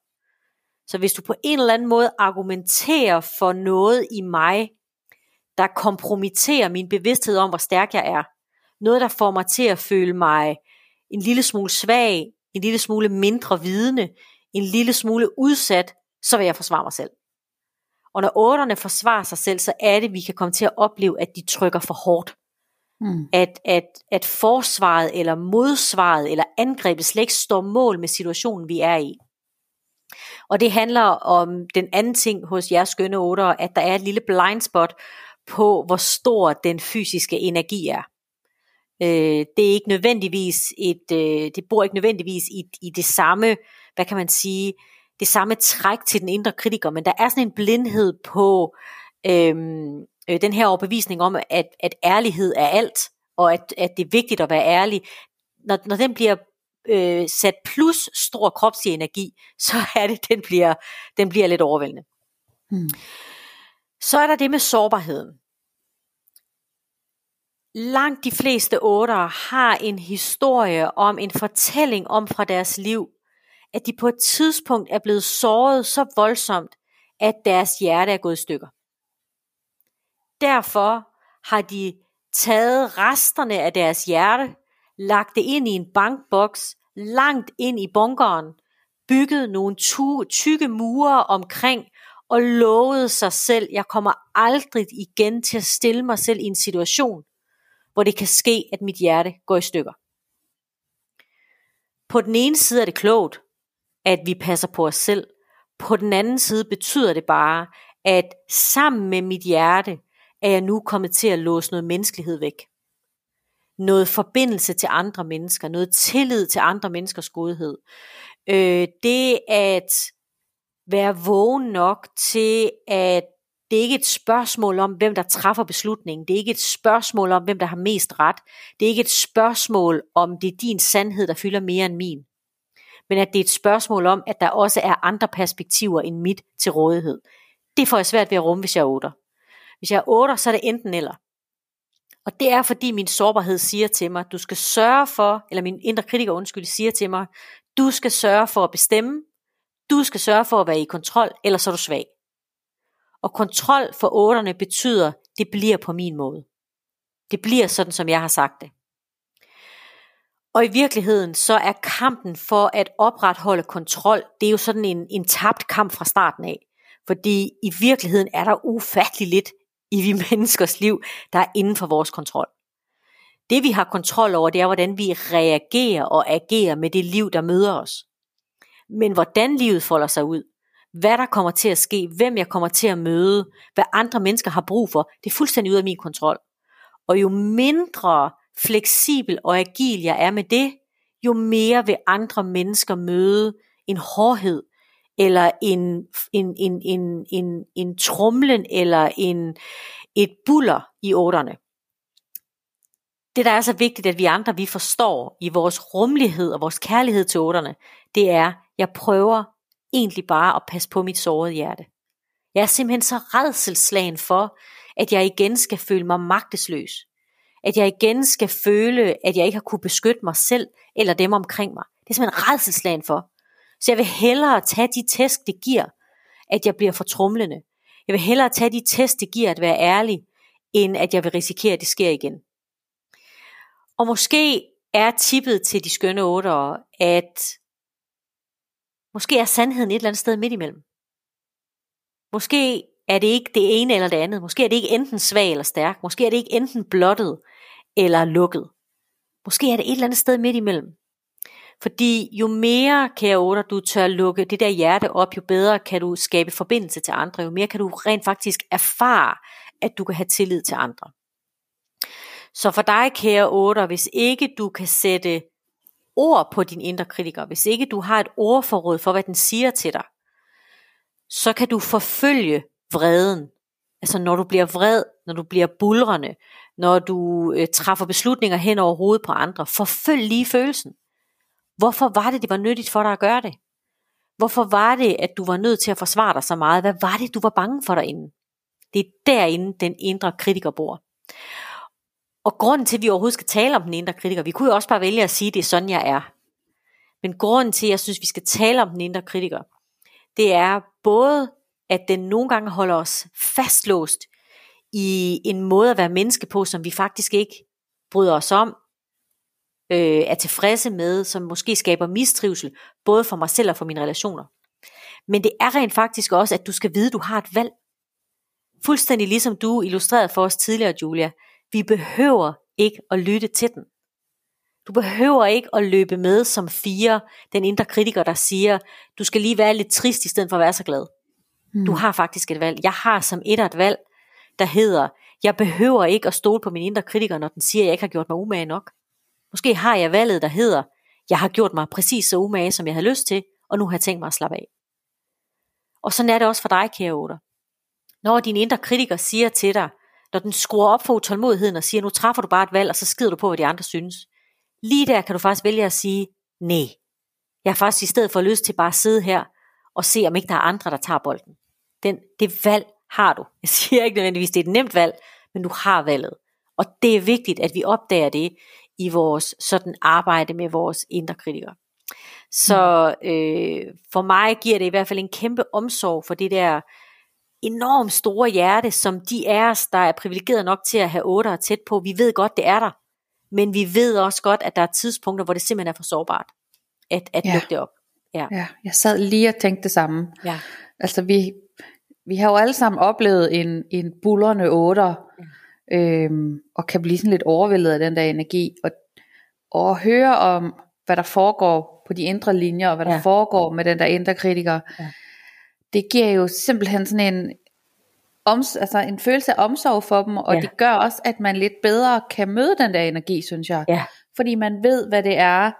Så hvis du på en eller anden måde argumenterer for noget i mig, der kompromitterer min bevidsthed om, hvor stærk jeg er, noget der får mig til at føle mig en lille smule svag, en lille smule mindre vidende, en lille smule udsat, så vil jeg forsvare mig selv. Og når otterne forsvarer sig selv, så er det, vi kan komme til at opleve, at de trykker for hårdt. Mm. At, at, at forsvaret eller modsvaret eller angrebet slet ikke står mål med situationen, vi er i. Og det handler om den anden ting hos jeres skønne otter, at der er et lille blind spot på, hvor stor den fysiske energi er. Øh, det er ikke nødvendigvis et, øh, det bor ikke nødvendigvis i, i det samme, hvad kan man sige, det samme træk til den indre kritiker, men der er sådan en blindhed på øhm, øh, den her overbevisning om, at, at ærlighed er alt, og at, at det er vigtigt at være ærlig. Når, når den bliver øh, sat plus stor kropslig energi, så er det, den bliver, den bliver lidt overvældende. Hmm. Så er der det med sårbarheden. Langt de fleste otter har en historie om en fortælling om fra deres liv, at de på et tidspunkt er blevet såret så voldsomt, at deres hjerte er gået i stykker. Derfor har de taget resterne af deres hjerte, lagt det ind i en bankboks, langt ind i bunkeren, bygget nogle tykke mure omkring og lovet sig selv, jeg kommer aldrig igen til at stille mig selv i en situation, hvor det kan ske, at mit hjerte går i stykker. På den ene side er det klogt, at vi passer på os selv. På den anden side betyder det bare, at sammen med mit hjerte, er jeg nu kommet til at låse noget menneskelighed væk. Noget forbindelse til andre mennesker, noget tillid til andre menneskers godhed. Øh, det at være vågen nok til, at det er ikke et spørgsmål om, hvem der træffer beslutningen. Det er ikke et spørgsmål om, hvem der har mest ret. Det er ikke et spørgsmål om, det er din sandhed, der fylder mere end min men at det er et spørgsmål om, at der også er andre perspektiver end mit til rådighed. Det får jeg svært ved at rumme, hvis jeg er otter. Hvis jeg er otter, så er det enten eller. Og det er fordi min sårbarhed siger til mig, du skal sørge for, eller min indre kritiker undskyld siger til mig, du skal sørge for at bestemme, du skal sørge for at være i kontrol, ellers er du svag. Og kontrol for otterne betyder, det bliver på min måde. Det bliver sådan, som jeg har sagt det. Og i virkeligheden så er kampen for at opretholde kontrol, det er jo sådan en, en tabt kamp fra starten af. Fordi i virkeligheden er der ufattelig lidt i vi menneskers liv, der er inden for vores kontrol. Det vi har kontrol over, det er hvordan vi reagerer og agerer med det liv, der møder os. Men hvordan livet folder sig ud, hvad der kommer til at ske, hvem jeg kommer til at møde, hvad andre mennesker har brug for, det er fuldstændig ud af min kontrol. Og jo mindre fleksibel og agil jeg er med det, jo mere vil andre mennesker møde en hårdhed, eller en, en, en, en, en, en trumlen, eller en, et buller i otterne. Det, der er så vigtigt, at vi andre vi forstår i vores rummelighed og vores kærlighed til otterne, det er, jeg prøver egentlig bare at passe på mit sårede hjerte. Jeg er simpelthen så redselslagen for, at jeg igen skal føle mig magtesløs at jeg igen skal føle, at jeg ikke har kunne beskytte mig selv eller dem omkring mig. Det er simpelthen redselslagen for. Så jeg vil hellere tage de tæsk, det giver, at jeg bliver for trumlende. Jeg vil hellere tage de tæsk, det giver at være ærlig, end at jeg vil risikere, at det sker igen. Og måske er tippet til de skønne otter, at måske er sandheden et eller andet sted midt imellem. Måske er det ikke det ene eller det andet. Måske er det ikke enten svag eller stærk. Måske er det ikke enten blottet eller lukket. Måske er det et eller andet sted midt imellem. Fordi jo mere, kære otter, du tør lukke det der hjerte op, jo bedre kan du skabe forbindelse til andre, jo mere kan du rent faktisk erfare, at du kan have tillid til andre. Så for dig, kære otter, hvis ikke du kan sætte ord på din indre kritiker, hvis ikke du har et ordforråd for, hvad den siger til dig, så kan du forfølge vreden. Altså når du bliver vred, når du bliver bulrende, når du øh, træffer beslutninger hen over hovedet på andre, forfølg lige følelsen. Hvorfor var det, det var nyttigt for dig at gøre det? Hvorfor var det, at du var nødt til at forsvare dig så meget? Hvad var det, du var bange for derinde? Det er derinde, den indre kritiker bor. Og grunden til, at vi overhovedet skal tale om den indre kritiker, vi kunne jo også bare vælge at sige, at det er sådan, jeg er. Men grunden til, at jeg synes, at vi skal tale om den indre kritiker, det er både, at den nogle gange holder os fastlåst i en måde at være menneske på, som vi faktisk ikke bryder os om, øh, er tilfredse med, som måske skaber mistrivsel, både for mig selv og for mine relationer. Men det er rent faktisk også, at du skal vide, at du har et valg. Fuldstændig ligesom du illustrerede for os tidligere, Julia. Vi behøver ikke at lytte til den. Du behøver ikke at løbe med som fire, den indre kritiker, der siger, du skal lige være lidt trist i stedet for at være så glad. Mm. Du har faktisk et valg. Jeg har som et et valg, der hedder, jeg behøver ikke at stole på min indre kritiker, når den siger, at jeg ikke har gjort mig umage nok. Måske har jeg valget, der hedder, jeg har gjort mig præcis så umage, som jeg har lyst til, og nu har jeg tænkt mig at slappe af. Og sådan er det også for dig, kære 8. Når din indre kritiker siger til dig, når den skruer op for utålmodigheden og siger, nu træffer du bare et valg, og så skider du på, hvad de andre synes. Lige der kan du faktisk vælge at sige, nej. Jeg har faktisk i stedet for lyst til bare at sidde her og se, om ikke der er andre, der tager bolden. Den, det valg har du. Jeg siger ikke nødvendigvis, det er et nemt valg, men du har valget. Og det er vigtigt, at vi opdager det i vores sådan arbejde med vores indre kritikere. Så øh, for mig giver det i hvert fald en kæmpe omsorg for det der enormt store hjerte, som de er os, der er privilegeret nok til at have otter tæt på. Vi ved godt, det er der. Men vi ved også godt, at der er tidspunkter, hvor det simpelthen er for sårbart at, at ja. lukke det op. Ja. ja, jeg sad lige og tænkte det samme. Ja. Altså vi, vi har jo alle sammen oplevet en, en bullerne otter, ja. øhm, og kan blive sådan lidt overvældet af den der energi, og, og høre om, hvad der foregår på de indre linjer, og hvad der ja. foregår med den der indre kritiker, ja. Det giver jo simpelthen sådan en, oms, altså en følelse af omsorg for dem, og ja. det gør også, at man lidt bedre kan møde den der energi, synes jeg. Ja. Fordi man ved, hvad det er,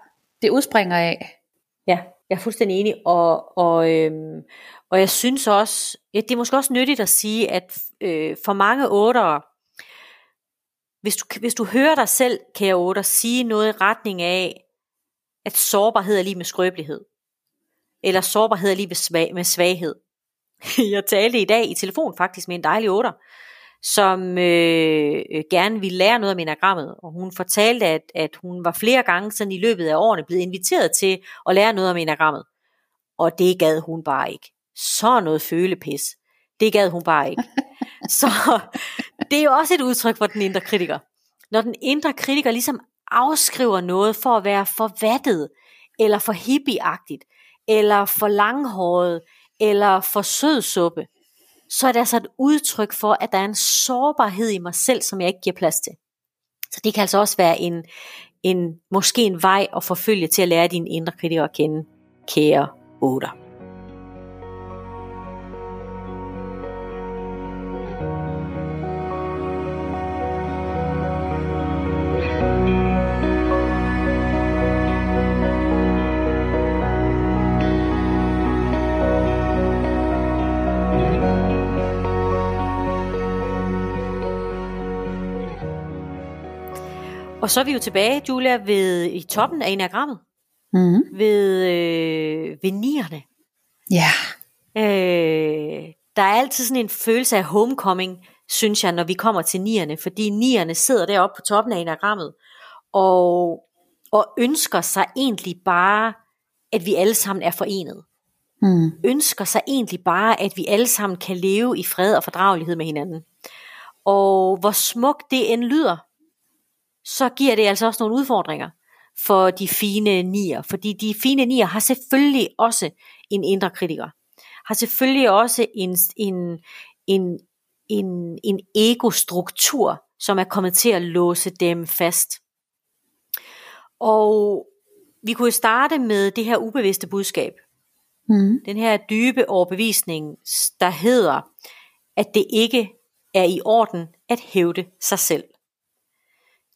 det udspringer af. Ja, jeg er fuldstændig enig, og, og, øhm, og jeg synes også, ja, det er måske også nyttigt at sige, at øh, for mange ottere, hvis du, hvis du hører dig selv, kære otter, sige noget i retning af, at sårbarhed er lige med skrøbelighed, eller sårbarhed lige med, svag, med svaghed. Jeg talte i dag i telefon faktisk med en dejlig otter, som øh, gerne ville lære noget om enagrammet, og hun fortalte, at, at hun var flere gange sådan i løbet af årene blevet inviteret til at lære noget om enagrammet, og det gad hun bare ikke. Så noget følepis. Det gad hun bare ikke. Så det er jo også et udtryk for den indre kritiker. Når den indre kritiker ligesom afskriver noget for at være for vattet, eller for hippieagtigt, eller for langhåret, eller for sødsuppe, så er det altså et udtryk for, at der er en sårbarhed i mig selv, som jeg ikke giver plads til. Så det kan altså også være en, en måske en vej at forfølge til at lære din indre kritiker at kende, kære otter. Og så er vi jo tilbage, Julia, ved i toppen af enagrammet. Mm. Ved, øh, ved nierne. Ja. Øh, der er altid sådan en følelse af homecoming, synes jeg, når vi kommer til nierne, fordi nierne sidder deroppe på toppen af enagrammet, og, og ønsker sig egentlig bare, at vi alle sammen er forenet. Mm. Ønsker sig egentlig bare, at vi alle sammen kan leve i fred og fordragelighed med hinanden. Og hvor smukt det end lyder, så giver det altså også nogle udfordringer for de fine nier, fordi de fine nier har selvfølgelig også en indre kritiker, har selvfølgelig også en, en, en, en, en ego-struktur, som er kommet til at låse dem fast. Og vi kunne starte med det her ubevidste budskab. Mm. Den her dybe overbevisning, der hedder, at det ikke er i orden at hævde sig selv.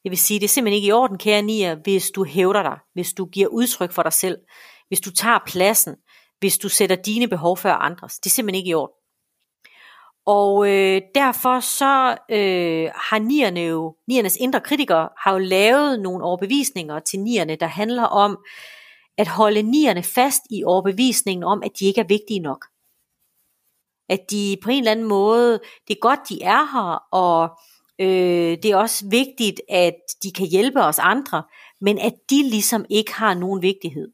Det vil sige, det er simpelthen ikke i orden, kære nier, hvis du hævder dig, hvis du giver udtryk for dig selv, hvis du tager pladsen, hvis du sætter dine behov før andres. Det er simpelthen ikke i orden. Og øh, derfor så øh, har nierne jo, niernes indre kritikere har jo lavet nogle overbevisninger til nierne, der handler om at holde nierne fast i overbevisningen om, at de ikke er vigtige nok. At de på en eller anden måde, det er godt, de er her, og øh, det er også vigtigt, at de kan hjælpe os andre, men at de ligesom ikke har nogen vigtighed.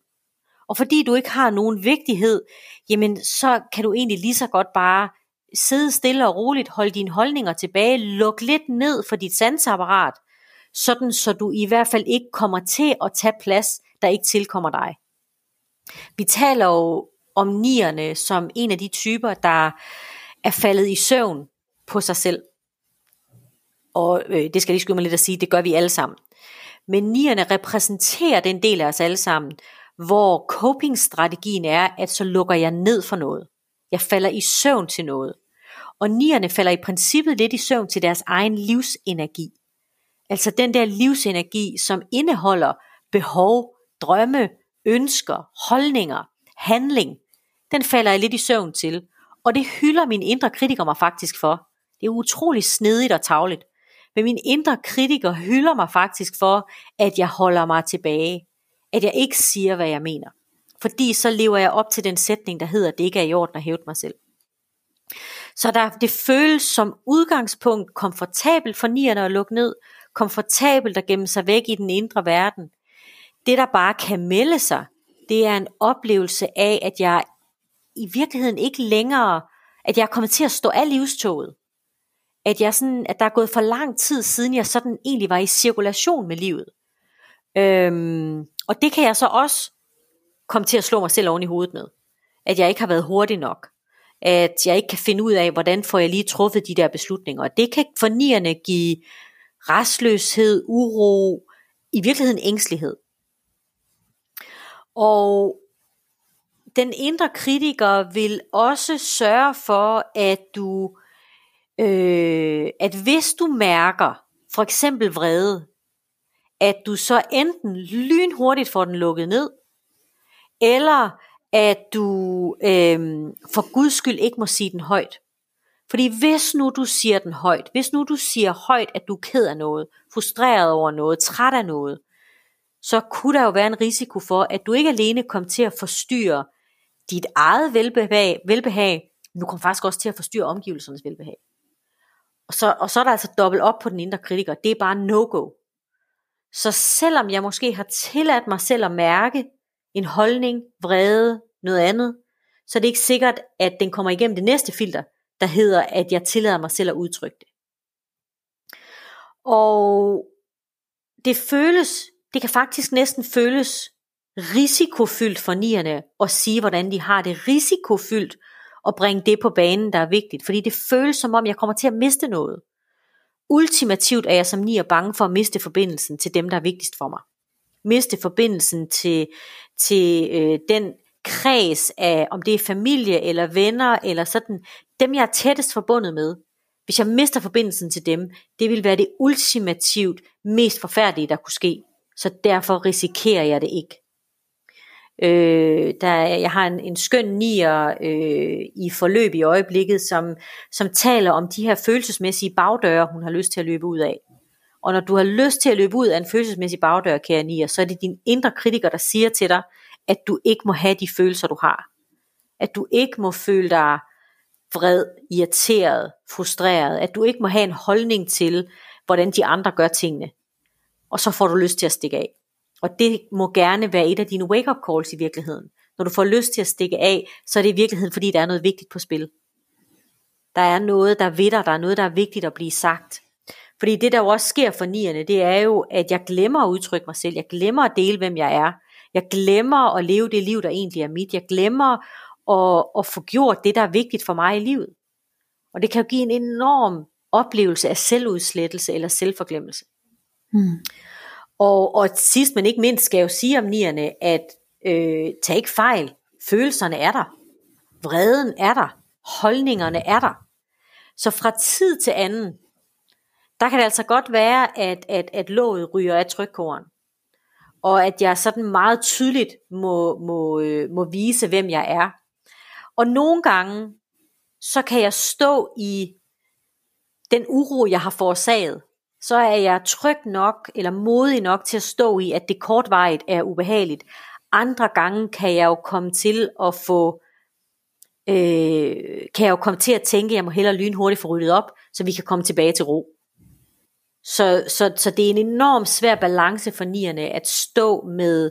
Og fordi du ikke har nogen vigtighed, jamen så kan du egentlig lige så godt bare sidde stille og roligt, holde dine holdninger tilbage, luk lidt ned for dit sansapparat, sådan så du i hvert fald ikke kommer til at tage plads, der ikke tilkommer dig. Vi taler jo om nierne som en af de typer, der er faldet i søvn på sig selv. Og øh, det skal jeg lige skynde mig lidt at sige, det gør vi alle sammen. Men nierne repræsenterer den del af os alle sammen, hvor copingstrategien er, at så lukker jeg ned for noget. Jeg falder i søvn til noget. Og nierne falder i princippet lidt i søvn til deres egen livsenergi. Altså den der livsenergi, som indeholder behov, drømme, ønsker, holdninger, handling, den falder jeg lidt i søvn til. Og det hylder min indre kritiker mig faktisk for. Det er utrolig snedigt og tavligt. Men min indre kritiker hylder mig faktisk for, at jeg holder mig tilbage. At jeg ikke siger, hvad jeg mener. Fordi så lever jeg op til den sætning, der hedder, at det ikke er i orden at hæve mig selv. Så der, det føles som udgangspunkt komfortabelt for nierne at lukke ned, komfortabelt at gemme sig væk i den indre verden. Det der bare kan melde sig, det er en oplevelse af, at jeg i virkeligheden ikke længere, at jeg er kommet til at stå af livstoget. At, jeg sådan, at der er gået for lang tid siden, jeg sådan egentlig var i cirkulation med livet. Øhm, og det kan jeg så også komme til at slå mig selv oven i hovedet med. At jeg ikke har været hurtig nok. At jeg ikke kan finde ud af, hvordan får jeg lige truffet de der beslutninger. Og det kan fornierne give restløshed, uro, i virkeligheden ængstelighed. Og den indre kritiker vil også sørge for, at du, øh, at hvis du mærker for eksempel vrede, at du så enten lynhurtigt får den lukket ned, eller at du øh, for guds skyld ikke må sige den højt. Fordi hvis nu du siger den højt, hvis nu du siger højt, at du er ked af noget, frustreret over noget, træt af noget, så kunne der jo være en risiko for, at du ikke alene kom til at forstyrre dit eget velbehag, velbehag men du kom faktisk også til at forstyrre omgivelsernes velbehag. Og så, og så er der altså dobbelt op på den indre kritiker. Det er bare no-go. Så selvom jeg måske har tilladt mig selv at mærke en holdning, vrede, noget andet, så er det ikke sikkert, at den kommer igennem det næste filter, der hedder, at jeg tillader mig selv at udtrykke det. Og det føles, det kan faktisk næsten føles risikofyldt for nierne at sige, hvordan de har det. Risikofyldt og bringe det på banen, der er vigtigt. Fordi det føles som om, jeg kommer til at miste noget. Ultimativt er jeg som nier bange for at miste forbindelsen til dem, der er vigtigst for mig. Miste forbindelsen til, til øh, den kreds af, om det er familie eller venner eller sådan, dem jeg er tættest forbundet med. Hvis jeg mister forbindelsen til dem, det vil være det ultimativt mest forfærdelige, der kunne ske. Så derfor risikerer jeg det ikke. Øh, der, jeg har en, en skøn nier øh, i forløb i øjeblikket, som, som taler om de her følelsesmæssige bagdøre, hun har lyst til at løbe ud af. Og når du har lyst til at løbe ud af en følelsesmæssig bagdør, kære nier, så er det din indre kritiker, der siger til dig, at du ikke må have de følelser, du har. At du ikke må føle dig vred, irriteret, frustreret. At du ikke må have en holdning til, hvordan de andre gør tingene. Og så får du lyst til at stikke af. Og det må gerne være et af dine wake-up calls i virkeligheden. Når du får lyst til at stikke af, så er det i virkeligheden, fordi der er noget vigtigt på spil. Der er noget, der ved dig, der er noget, der er vigtigt at blive sagt. Fordi det, der jo også sker for nierne, det er jo, at jeg glemmer at udtrykke mig selv. Jeg glemmer at dele, hvem jeg er. Jeg glemmer at leve det liv, der egentlig er mit. Jeg glemmer at, at få gjort det, der er vigtigt for mig i livet. Og det kan jo give en enorm oplevelse af selvudslettelse eller selvforglemmelse. Hmm. Og, og sidst men ikke mindst skal jeg jo sige om nierne, at øh, tag ikke fejl. Følelserne er der. Vreden er der. Holdningerne er der. Så fra tid til anden, der kan det altså godt være, at, at, at låget ryger af trykkoren. Og at jeg sådan meget tydeligt må, må, øh, må vise, hvem jeg er. Og nogle gange, så kan jeg stå i den uro, jeg har forårsaget. Så er jeg tryg nok, eller modig nok til at stå i, at det kortvarigt er ubehageligt. Andre gange kan jeg jo komme til at få øh, kan jeg jo komme til at tænke, at jeg må hellere lynhurtigt få ryddet op, så vi kan komme tilbage til ro. Så, så, så det er en enorm svær balance for nierne at stå med,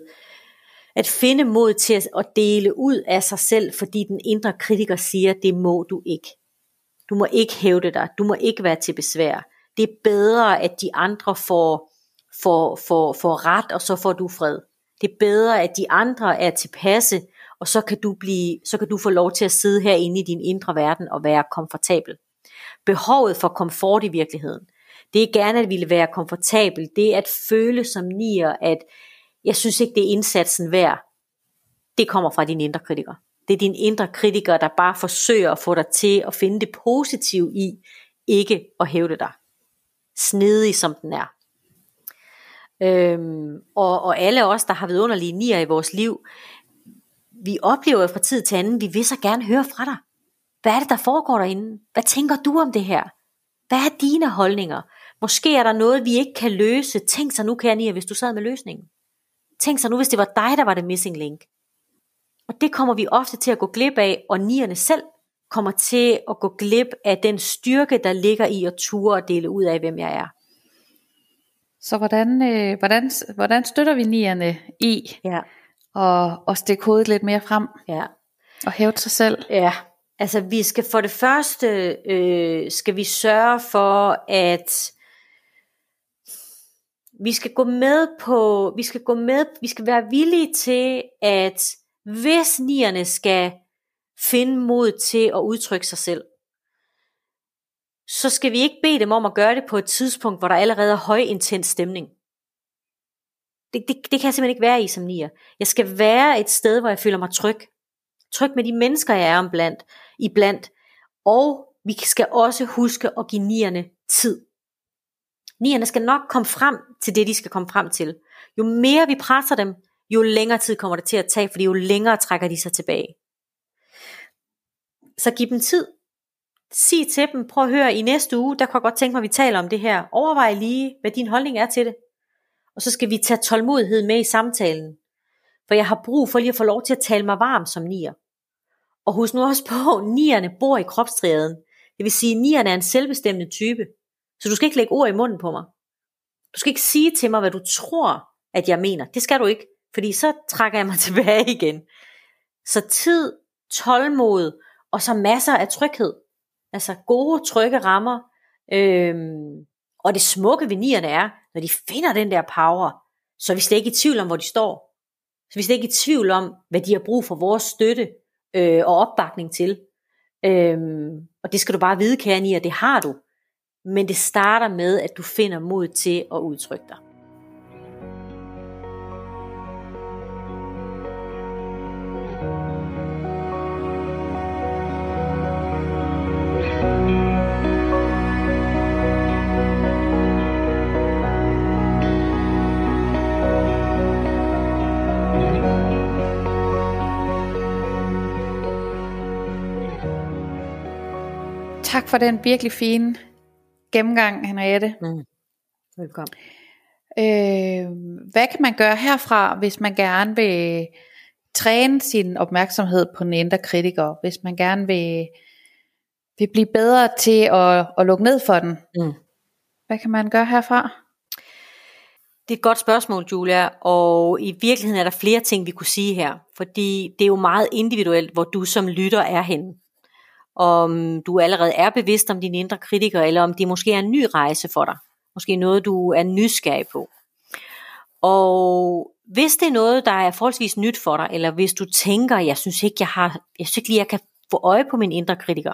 at finde mod til at, at dele ud af sig selv, fordi den indre kritiker siger, det må du ikke. Du må ikke hævde dig, du må ikke være til besvær. Det er bedre, at de andre får, får, får, får ret, og så får du fred. Det er bedre, at de andre er tilpasse, og så kan du blive, så kan du få lov til at sidde herinde i din indre verden og være komfortabel. Behovet for komfort i virkeligheden, det er gerne at ville være komfortabel, det er at føle som nier, at jeg synes ikke det er indsatsen værd. Det kommer fra din indre kritiker. Det er din indre kritiker, der bare forsøger at få dig til at finde det positive i, ikke at hævde dig. Snedig som den er. Øhm, og, og alle os, der har vidunderlige nier i vores liv, vi oplever fra tid til anden, vi vil så gerne høre fra dig. Hvad er det, der foregår derinde? Hvad tænker du om det her? Hvad er dine holdninger? Måske er der noget, vi ikke kan løse. Tænk så nu, kære Nia, hvis du sad med løsningen. Tænk så nu, hvis det var dig, der var det missing link. Og det kommer vi ofte til at gå glip af, og nierne selv kommer til at gå glip af den styrke, der ligger i at ture og dele ud af, hvem jeg er. Så hvordan, øh, hvordan, hvordan støtter vi nierne i ja. og, og stikke hovedet lidt mere frem? Ja. Og hæve sig selv? Ja, altså vi skal for det første, øh, skal vi sørge for, at vi skal gå med på, vi skal gå med, vi skal være villige til, at hvis nierne skal finde mod til at udtrykke sig selv, så skal vi ikke bede dem om at gøre det på et tidspunkt, hvor der allerede er høj intens stemning. Det, det, det kan jeg simpelthen ikke være i som nier. Jeg skal være et sted, hvor jeg føler mig tryg. Tryg med de mennesker, jeg er blandt, iblandt. Og vi skal også huske at give nierne tid. Nierne skal nok komme frem til det, de skal komme frem til. Jo mere vi presser dem, jo længere tid kommer det til at tage, fordi jo længere trækker de sig tilbage. Så giv dem tid. Sig til dem, prøv at høre, i næste uge, der kan jeg godt tænke mig, at vi taler om det her. Overvej lige, hvad din holdning er til det. Og så skal vi tage tålmodighed med i samtalen. For jeg har brug for lige at få lov til at tale mig varm som nier. Og husk nu også på, nierne bor i kropstriaden. Det vil sige, at nierne er en selvbestemmende type. Så du skal ikke lægge ord i munden på mig. Du skal ikke sige til mig, hvad du tror, at jeg mener. Det skal du ikke, fordi så trækker jeg mig tilbage igen. Så tid, tålmod og så masser af tryghed. Altså gode, trygge rammer. Øhm, og det smukke ved nierne er, når de finder den der power, så er vi slet ikke i tvivl om, hvor de står. Så vi er slet ikke i tvivl om, hvad de har brug for vores støtte øh, og opbakning til. Øhm, og det skal du bare vide, kære nier, det har du. Men det starter med, at du finder mod til at udtrykke dig. Tak for den virkelig fine gennemgang, Henriette. Mm. Velkommen. Øh, hvad kan man gøre herfra, hvis man gerne vil træne sin opmærksomhed på den indre kritiker, hvis man gerne vil, vil blive bedre til at, at lukke ned for den? Mm. Hvad kan man gøre herfra? Det er et godt spørgsmål, Julia, og i virkeligheden er der flere ting, vi kunne sige her, fordi det er jo meget individuelt, hvor du som lytter er henne om du allerede er bevidst om din indre kritiker, eller om det måske er en ny rejse for dig. Måske noget, du er nysgerrig på. Og hvis det er noget, der er forholdsvis nyt for dig, eller hvis du tænker, jeg synes ikke, jeg har, jeg synes ikke lige, jeg kan få øje på min indre kritiker,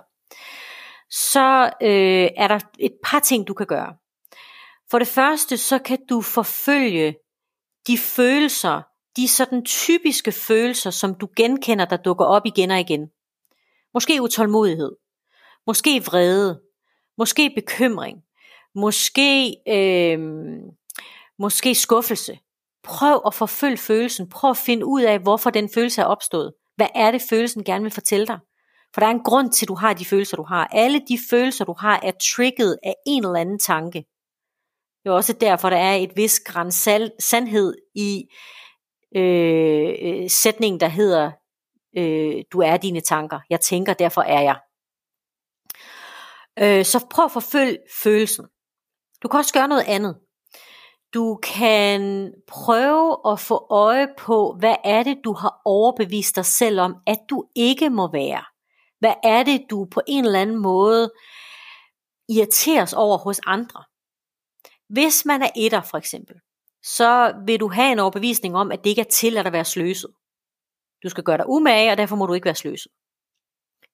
så øh, er der et par ting, du kan gøre. For det første, så kan du forfølge de følelser, de sådan typiske følelser, som du genkender, der dukker op igen og igen. Måske utålmodighed, måske vrede, måske bekymring, måske, øh, måske skuffelse. Prøv at forfølge følelsen. Prøv at finde ud af, hvorfor den følelse er opstået. Hvad er det, følelsen gerne vil fortælle dig? For der er en grund til, at du har de følelser, du har. Alle de følelser, du har, er trigget af en eller anden tanke. Det er også derfor, der er et vis græns sandhed i øh, øh, sætningen, der hedder, øh, du er dine tanker. Jeg tænker, derfor er jeg. Øh, så prøv at forfølge følelsen. Du kan også gøre noget andet. Du kan prøve at få øje på, hvad er det, du har overbevist dig selv om, at du ikke må være. Hvad er det, du på en eller anden måde irriteres over hos andre? Hvis man er etter for eksempel, så vil du have en overbevisning om, at det ikke er til at være sløset. Du skal gøre dig umage, og derfor må du ikke være sløset.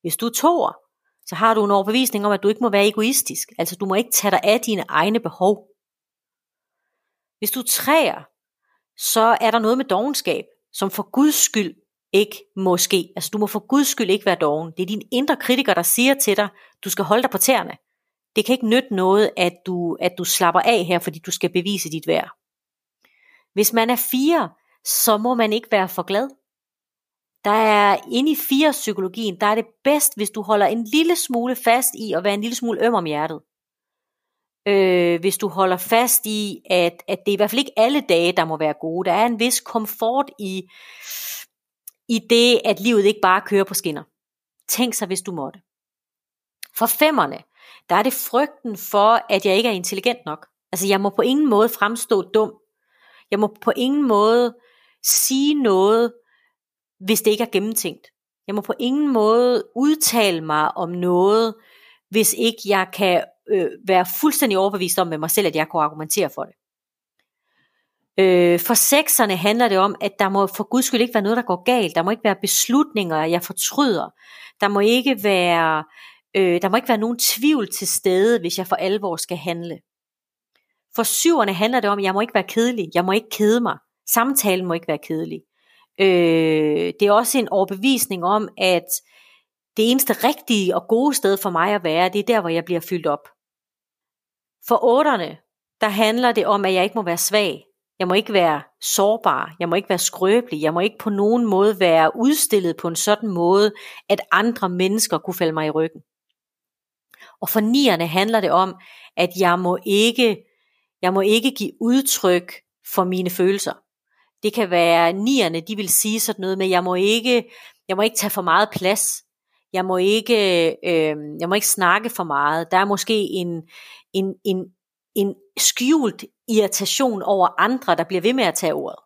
Hvis du er toer, så har du en overbevisning om, at du ikke må være egoistisk. Altså du må ikke tage dig af dine egne behov. Hvis du træer, så er der noget med dogenskab, som for Guds skyld ikke må ske. Altså du må for Guds skyld ikke være doven. Det er din indre kritiker, der siger til dig, du skal holde dig på tæerne. Det kan ikke nytte noget, at du, at du slapper af her, fordi du skal bevise dit værd. Hvis man er fire, så må man ikke være for glad. Der er inde i fire psykologien, der er det bedst, hvis du holder en lille smule fast i at være en lille smule øm om hjertet. Øh, hvis du holder fast i, at, at det er i hvert fald ikke alle dage, der må være gode. Der er en vis komfort i, i det, at livet ikke bare kører på skinner. Tænk sig, hvis du måtte. For femmerne, der er det frygten for, at jeg ikke er intelligent nok. Altså jeg må på ingen måde fremstå dum. Jeg må på ingen måde sige noget, hvis det ikke er gennemtænkt. Jeg må på ingen måde udtale mig om noget, hvis ikke jeg kan øh, være fuldstændig overbevist om med mig selv, at jeg kunne argumentere for det. Øh, for sekserne handler det om, at der må for guds skyld ikke være noget, der går galt. Der må ikke være beslutninger, jeg fortryder. Der må ikke være, øh, der må ikke være nogen tvivl til stede, hvis jeg for alvor skal handle. For syverne handler det om, at jeg må ikke være kedelig. Jeg må ikke kede mig. Samtalen må ikke være kedelig. Øh, det er også en overbevisning om, at det eneste rigtige og gode sted for mig at være, det er der, hvor jeg bliver fyldt op. For otterne, der handler det om, at jeg ikke må være svag. Jeg må ikke være sårbar. Jeg må ikke være skrøbelig. Jeg må ikke på nogen måde være udstillet på en sådan måde, at andre mennesker kunne falde mig i ryggen. Og for nierne handler det om, at jeg må ikke, jeg må ikke give udtryk for mine følelser. Det kan være nierne, de vil sige sådan noget med, jeg må ikke, jeg må ikke tage for meget plads. Jeg må ikke, øh, jeg må ikke snakke for meget. Der er måske en, en, en, en skjult irritation over andre, der bliver ved med at tage ordet.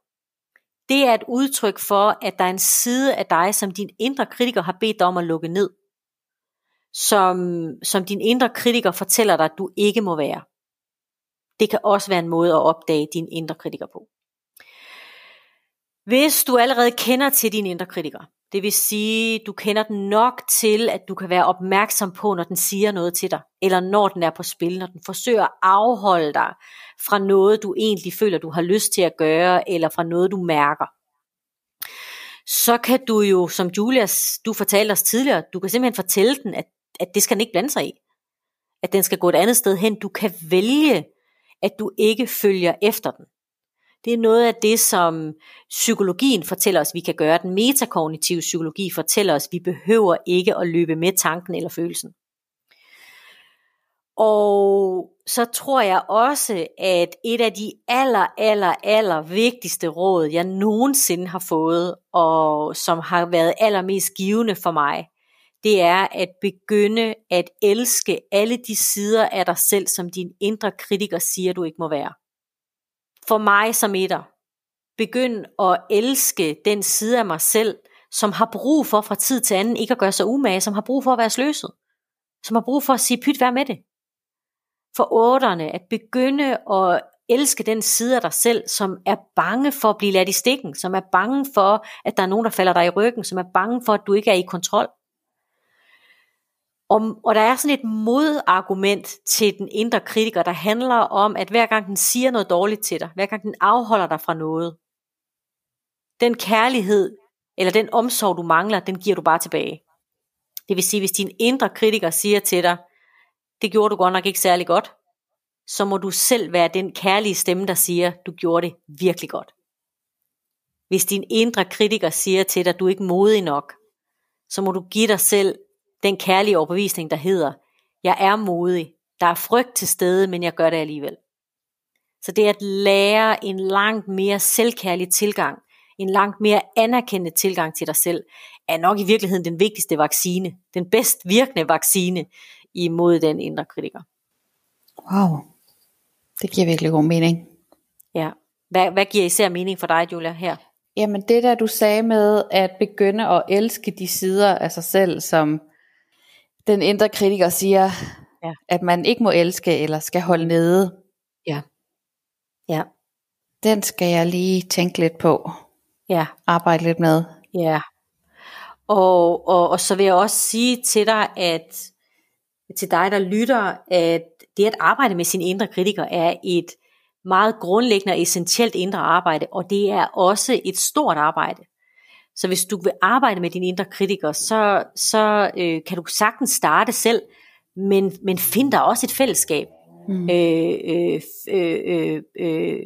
Det er et udtryk for, at der er en side af dig, som din indre kritiker har bedt dig om at lukke ned. Som, som din indre kritiker fortæller dig, at du ikke må være. Det kan også være en måde at opdage din indre kritiker på. Hvis du allerede kender til din indre kritiker, det vil sige, du kender den nok til, at du kan være opmærksom på, når den siger noget til dig, eller når den er på spil, når den forsøger at afholde dig fra noget, du egentlig føler, du har lyst til at gøre, eller fra noget, du mærker. Så kan du jo, som Julias, du fortalte os tidligere, du kan simpelthen fortælle den, at, at det skal den ikke blande sig i. At den skal gå et andet sted hen. Du kan vælge, at du ikke følger efter den. Det er noget af det, som psykologien fortæller os, vi kan gøre. Den metakognitive psykologi fortæller os, vi behøver ikke at løbe med tanken eller følelsen. Og så tror jeg også, at et af de aller, aller, aller vigtigste råd, jeg nogensinde har fået, og som har været allermest givende for mig, det er at begynde at elske alle de sider af dig selv, som din indre kritiker siger, du ikke må være for mig som etter. Begynd at elske den side af mig selv, som har brug for fra tid til anden ikke at gøre sig umage, som har brug for at være sløset, som har brug for at sige pyt, vær med det. For otterne, at begynde at elske den side af dig selv, som er bange for at blive ladt i stikken, som er bange for, at der er nogen, der falder dig i ryggen, som er bange for, at du ikke er i kontrol. Og, og der er sådan et modargument til den indre kritiker, der handler om, at hver gang den siger noget dårligt til dig, hver gang den afholder dig fra noget, den kærlighed eller den omsorg, du mangler, den giver du bare tilbage. Det vil sige, hvis din indre kritiker siger til dig, det gjorde du godt nok ikke særlig godt, så må du selv være den kærlige stemme, der siger, du gjorde det virkelig godt. Hvis din indre kritiker siger til dig, du er ikke modig nok, så må du give dig selv den kærlige overbevisning, der hedder, jeg er modig, der er frygt til stede, men jeg gør det alligevel. Så det er at lære en langt mere selvkærlig tilgang, en langt mere anerkendende tilgang til dig selv, er nok i virkeligheden den vigtigste vaccine, den bedst virkende vaccine imod den indre kritiker. Wow, det giver virkelig god mening. Ja. Hvad, hvad giver især mening for dig, Julia, her? Jamen det der du sagde med at begynde at elske de sider af sig selv, som den indre kritiker siger, ja. at man ikke må elske eller skal holde nede. Ja. Ja. Den skal jeg lige tænke lidt på. Ja. Arbejde lidt med. Ja. Og, og, og så vil jeg også sige til dig, at til dig, der lytter, at det at arbejde med sin indre kritiker er et meget grundlæggende og essentielt indre arbejde, og det er også et stort arbejde. Så hvis du vil arbejde med din indre kritiker, så, så øh, kan du sagtens starte selv, men, men find dig også et fællesskab. Mm. Øh, øh, øh, øh, øh,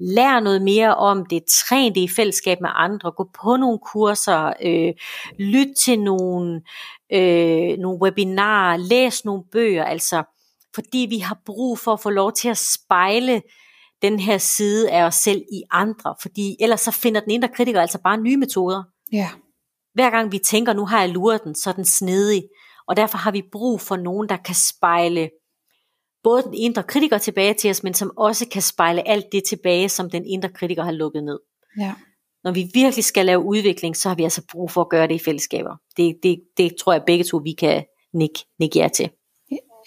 lær noget mere om det, træn det i fællesskab med andre, gå på nogle kurser, øh, lyt til nogle, øh, nogle webinarer, læs nogle bøger, altså fordi vi har brug for at få lov til at spejle den her side af os selv i andre, fordi ellers så finder den indre kritiker altså bare nye metoder. Ja. Hver gang vi tænker, nu har jeg luret den, så er den snedig, og derfor har vi brug for nogen, der kan spejle både den indre kritiker tilbage til os, men som også kan spejle alt det tilbage, som den indre kritiker har lukket ned. Ja. Når vi virkelig skal lave udvikling, så har vi altså brug for at gøre det i fællesskaber. Det, det, det tror jeg begge to, vi kan nikke, nikke jer til.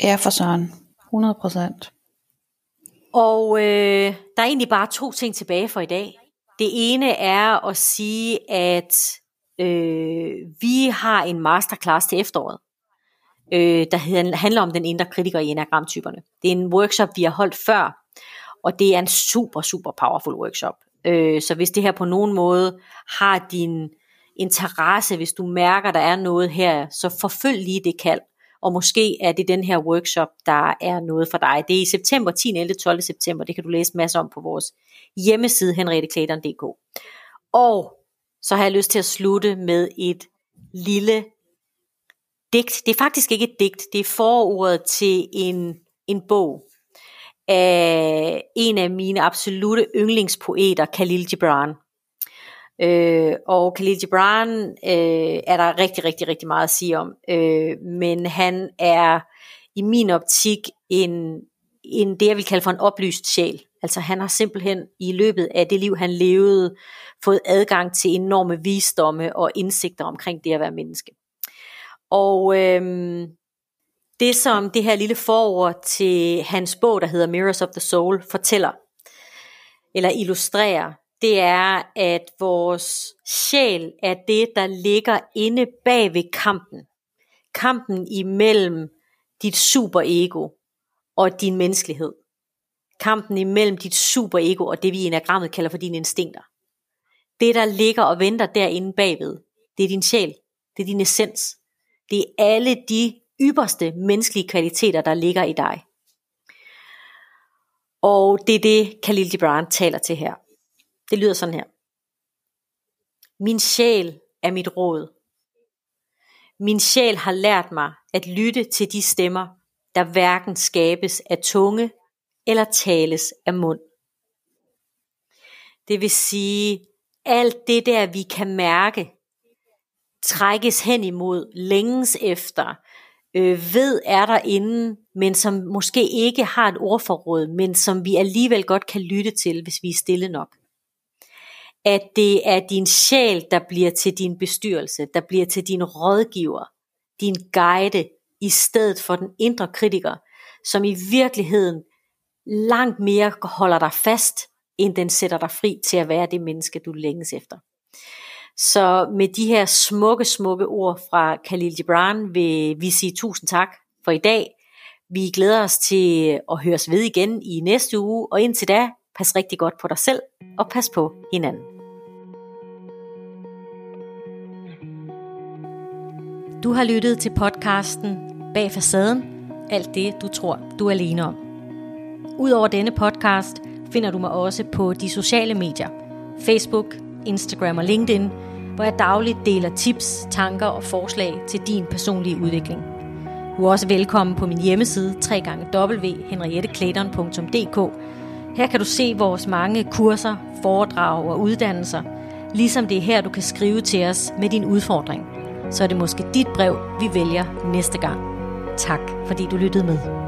Ja, for sådan. 100 procent. Og øh, der er egentlig bare to ting tilbage for i dag. Det ene er at sige, at øh, vi har en masterclass til efteråret øh, der handler om den indre kritiker i enagramtyperne. Det er en workshop, vi har holdt før, og det er en super, super powerful workshop. Øh, så hvis det her på nogen måde har din interesse, hvis du mærker, der er noget her, så forfølg lige det kald. Og måske er det den her workshop, der er noget for dig. Det er i september, 10. 11. 12. september. Det kan du læse masser om på vores hjemmeside, henrieteklæderen.dk. Og så har jeg lyst til at slutte med et lille digt. Det er faktisk ikke et digt, det er forordet til en, en bog af en af mine absolute yndlingspoeter, Khalil Gibran. Øh, og Khalid Gibran øh, er der rigtig, rigtig, rigtig meget at sige om. Øh, men han er i min optik en, en, det, jeg vil kalde for en oplyst sjæl. Altså han har simpelthen i løbet af det liv, han levede, fået adgang til enorme visdomme og indsigter omkring det at være menneske. Og øhm, det som det her lille forord til hans bog, der hedder Mirrors of the Soul, fortæller, eller illustrerer, det er, at vores sjæl er det, der ligger inde bag ved kampen. Kampen imellem dit superego og din menneskelighed. Kampen imellem dit superego og det, vi i enagrammet kalder for dine instinkter. Det, der ligger og venter derinde bagved, det er din sjæl. Det er din essens. Det er alle de ypperste menneskelige kvaliteter, der ligger i dig. Og det er det, Khalil Gibran taler til her. Det lyder sådan her. Min sjæl er mit råd. Min sjæl har lært mig at lytte til de stemmer, der hverken skabes af tunge eller tales af mund. Det vil sige, alt det der vi kan mærke, trækkes hen imod, længes efter, øh, ved er der inden, men som måske ikke har et ordforråd, men som vi alligevel godt kan lytte til, hvis vi er stille nok. At det er din sjæl, der bliver til din bestyrelse, der bliver til din rådgiver, din guide, i stedet for den indre kritiker, som i virkeligheden langt mere holder dig fast, end den sætter dig fri til at være det menneske, du længes efter. Så med de her smukke, smukke ord fra Khalil Gibran vil vi sige tusind tak for i dag. Vi glæder os til at høres ved igen i næste uge, og indtil da, pas rigtig godt på dig selv, og pas på hinanden. Du har lyttet til podcasten Bag facaden, alt det du tror du er alene om. Udover denne podcast finder du mig også på de sociale medier, Facebook, Instagram og LinkedIn, hvor jeg dagligt deler tips, tanker og forslag til din personlige udvikling. Du er også velkommen på min hjemmeside www.henrietteklæderen.dk. Her kan du se vores mange kurser, foredrag og uddannelser, ligesom det er her, du kan skrive til os med din udfordring. Så er det måske dit brev, vi vælger næste gang. Tak fordi du lyttede med.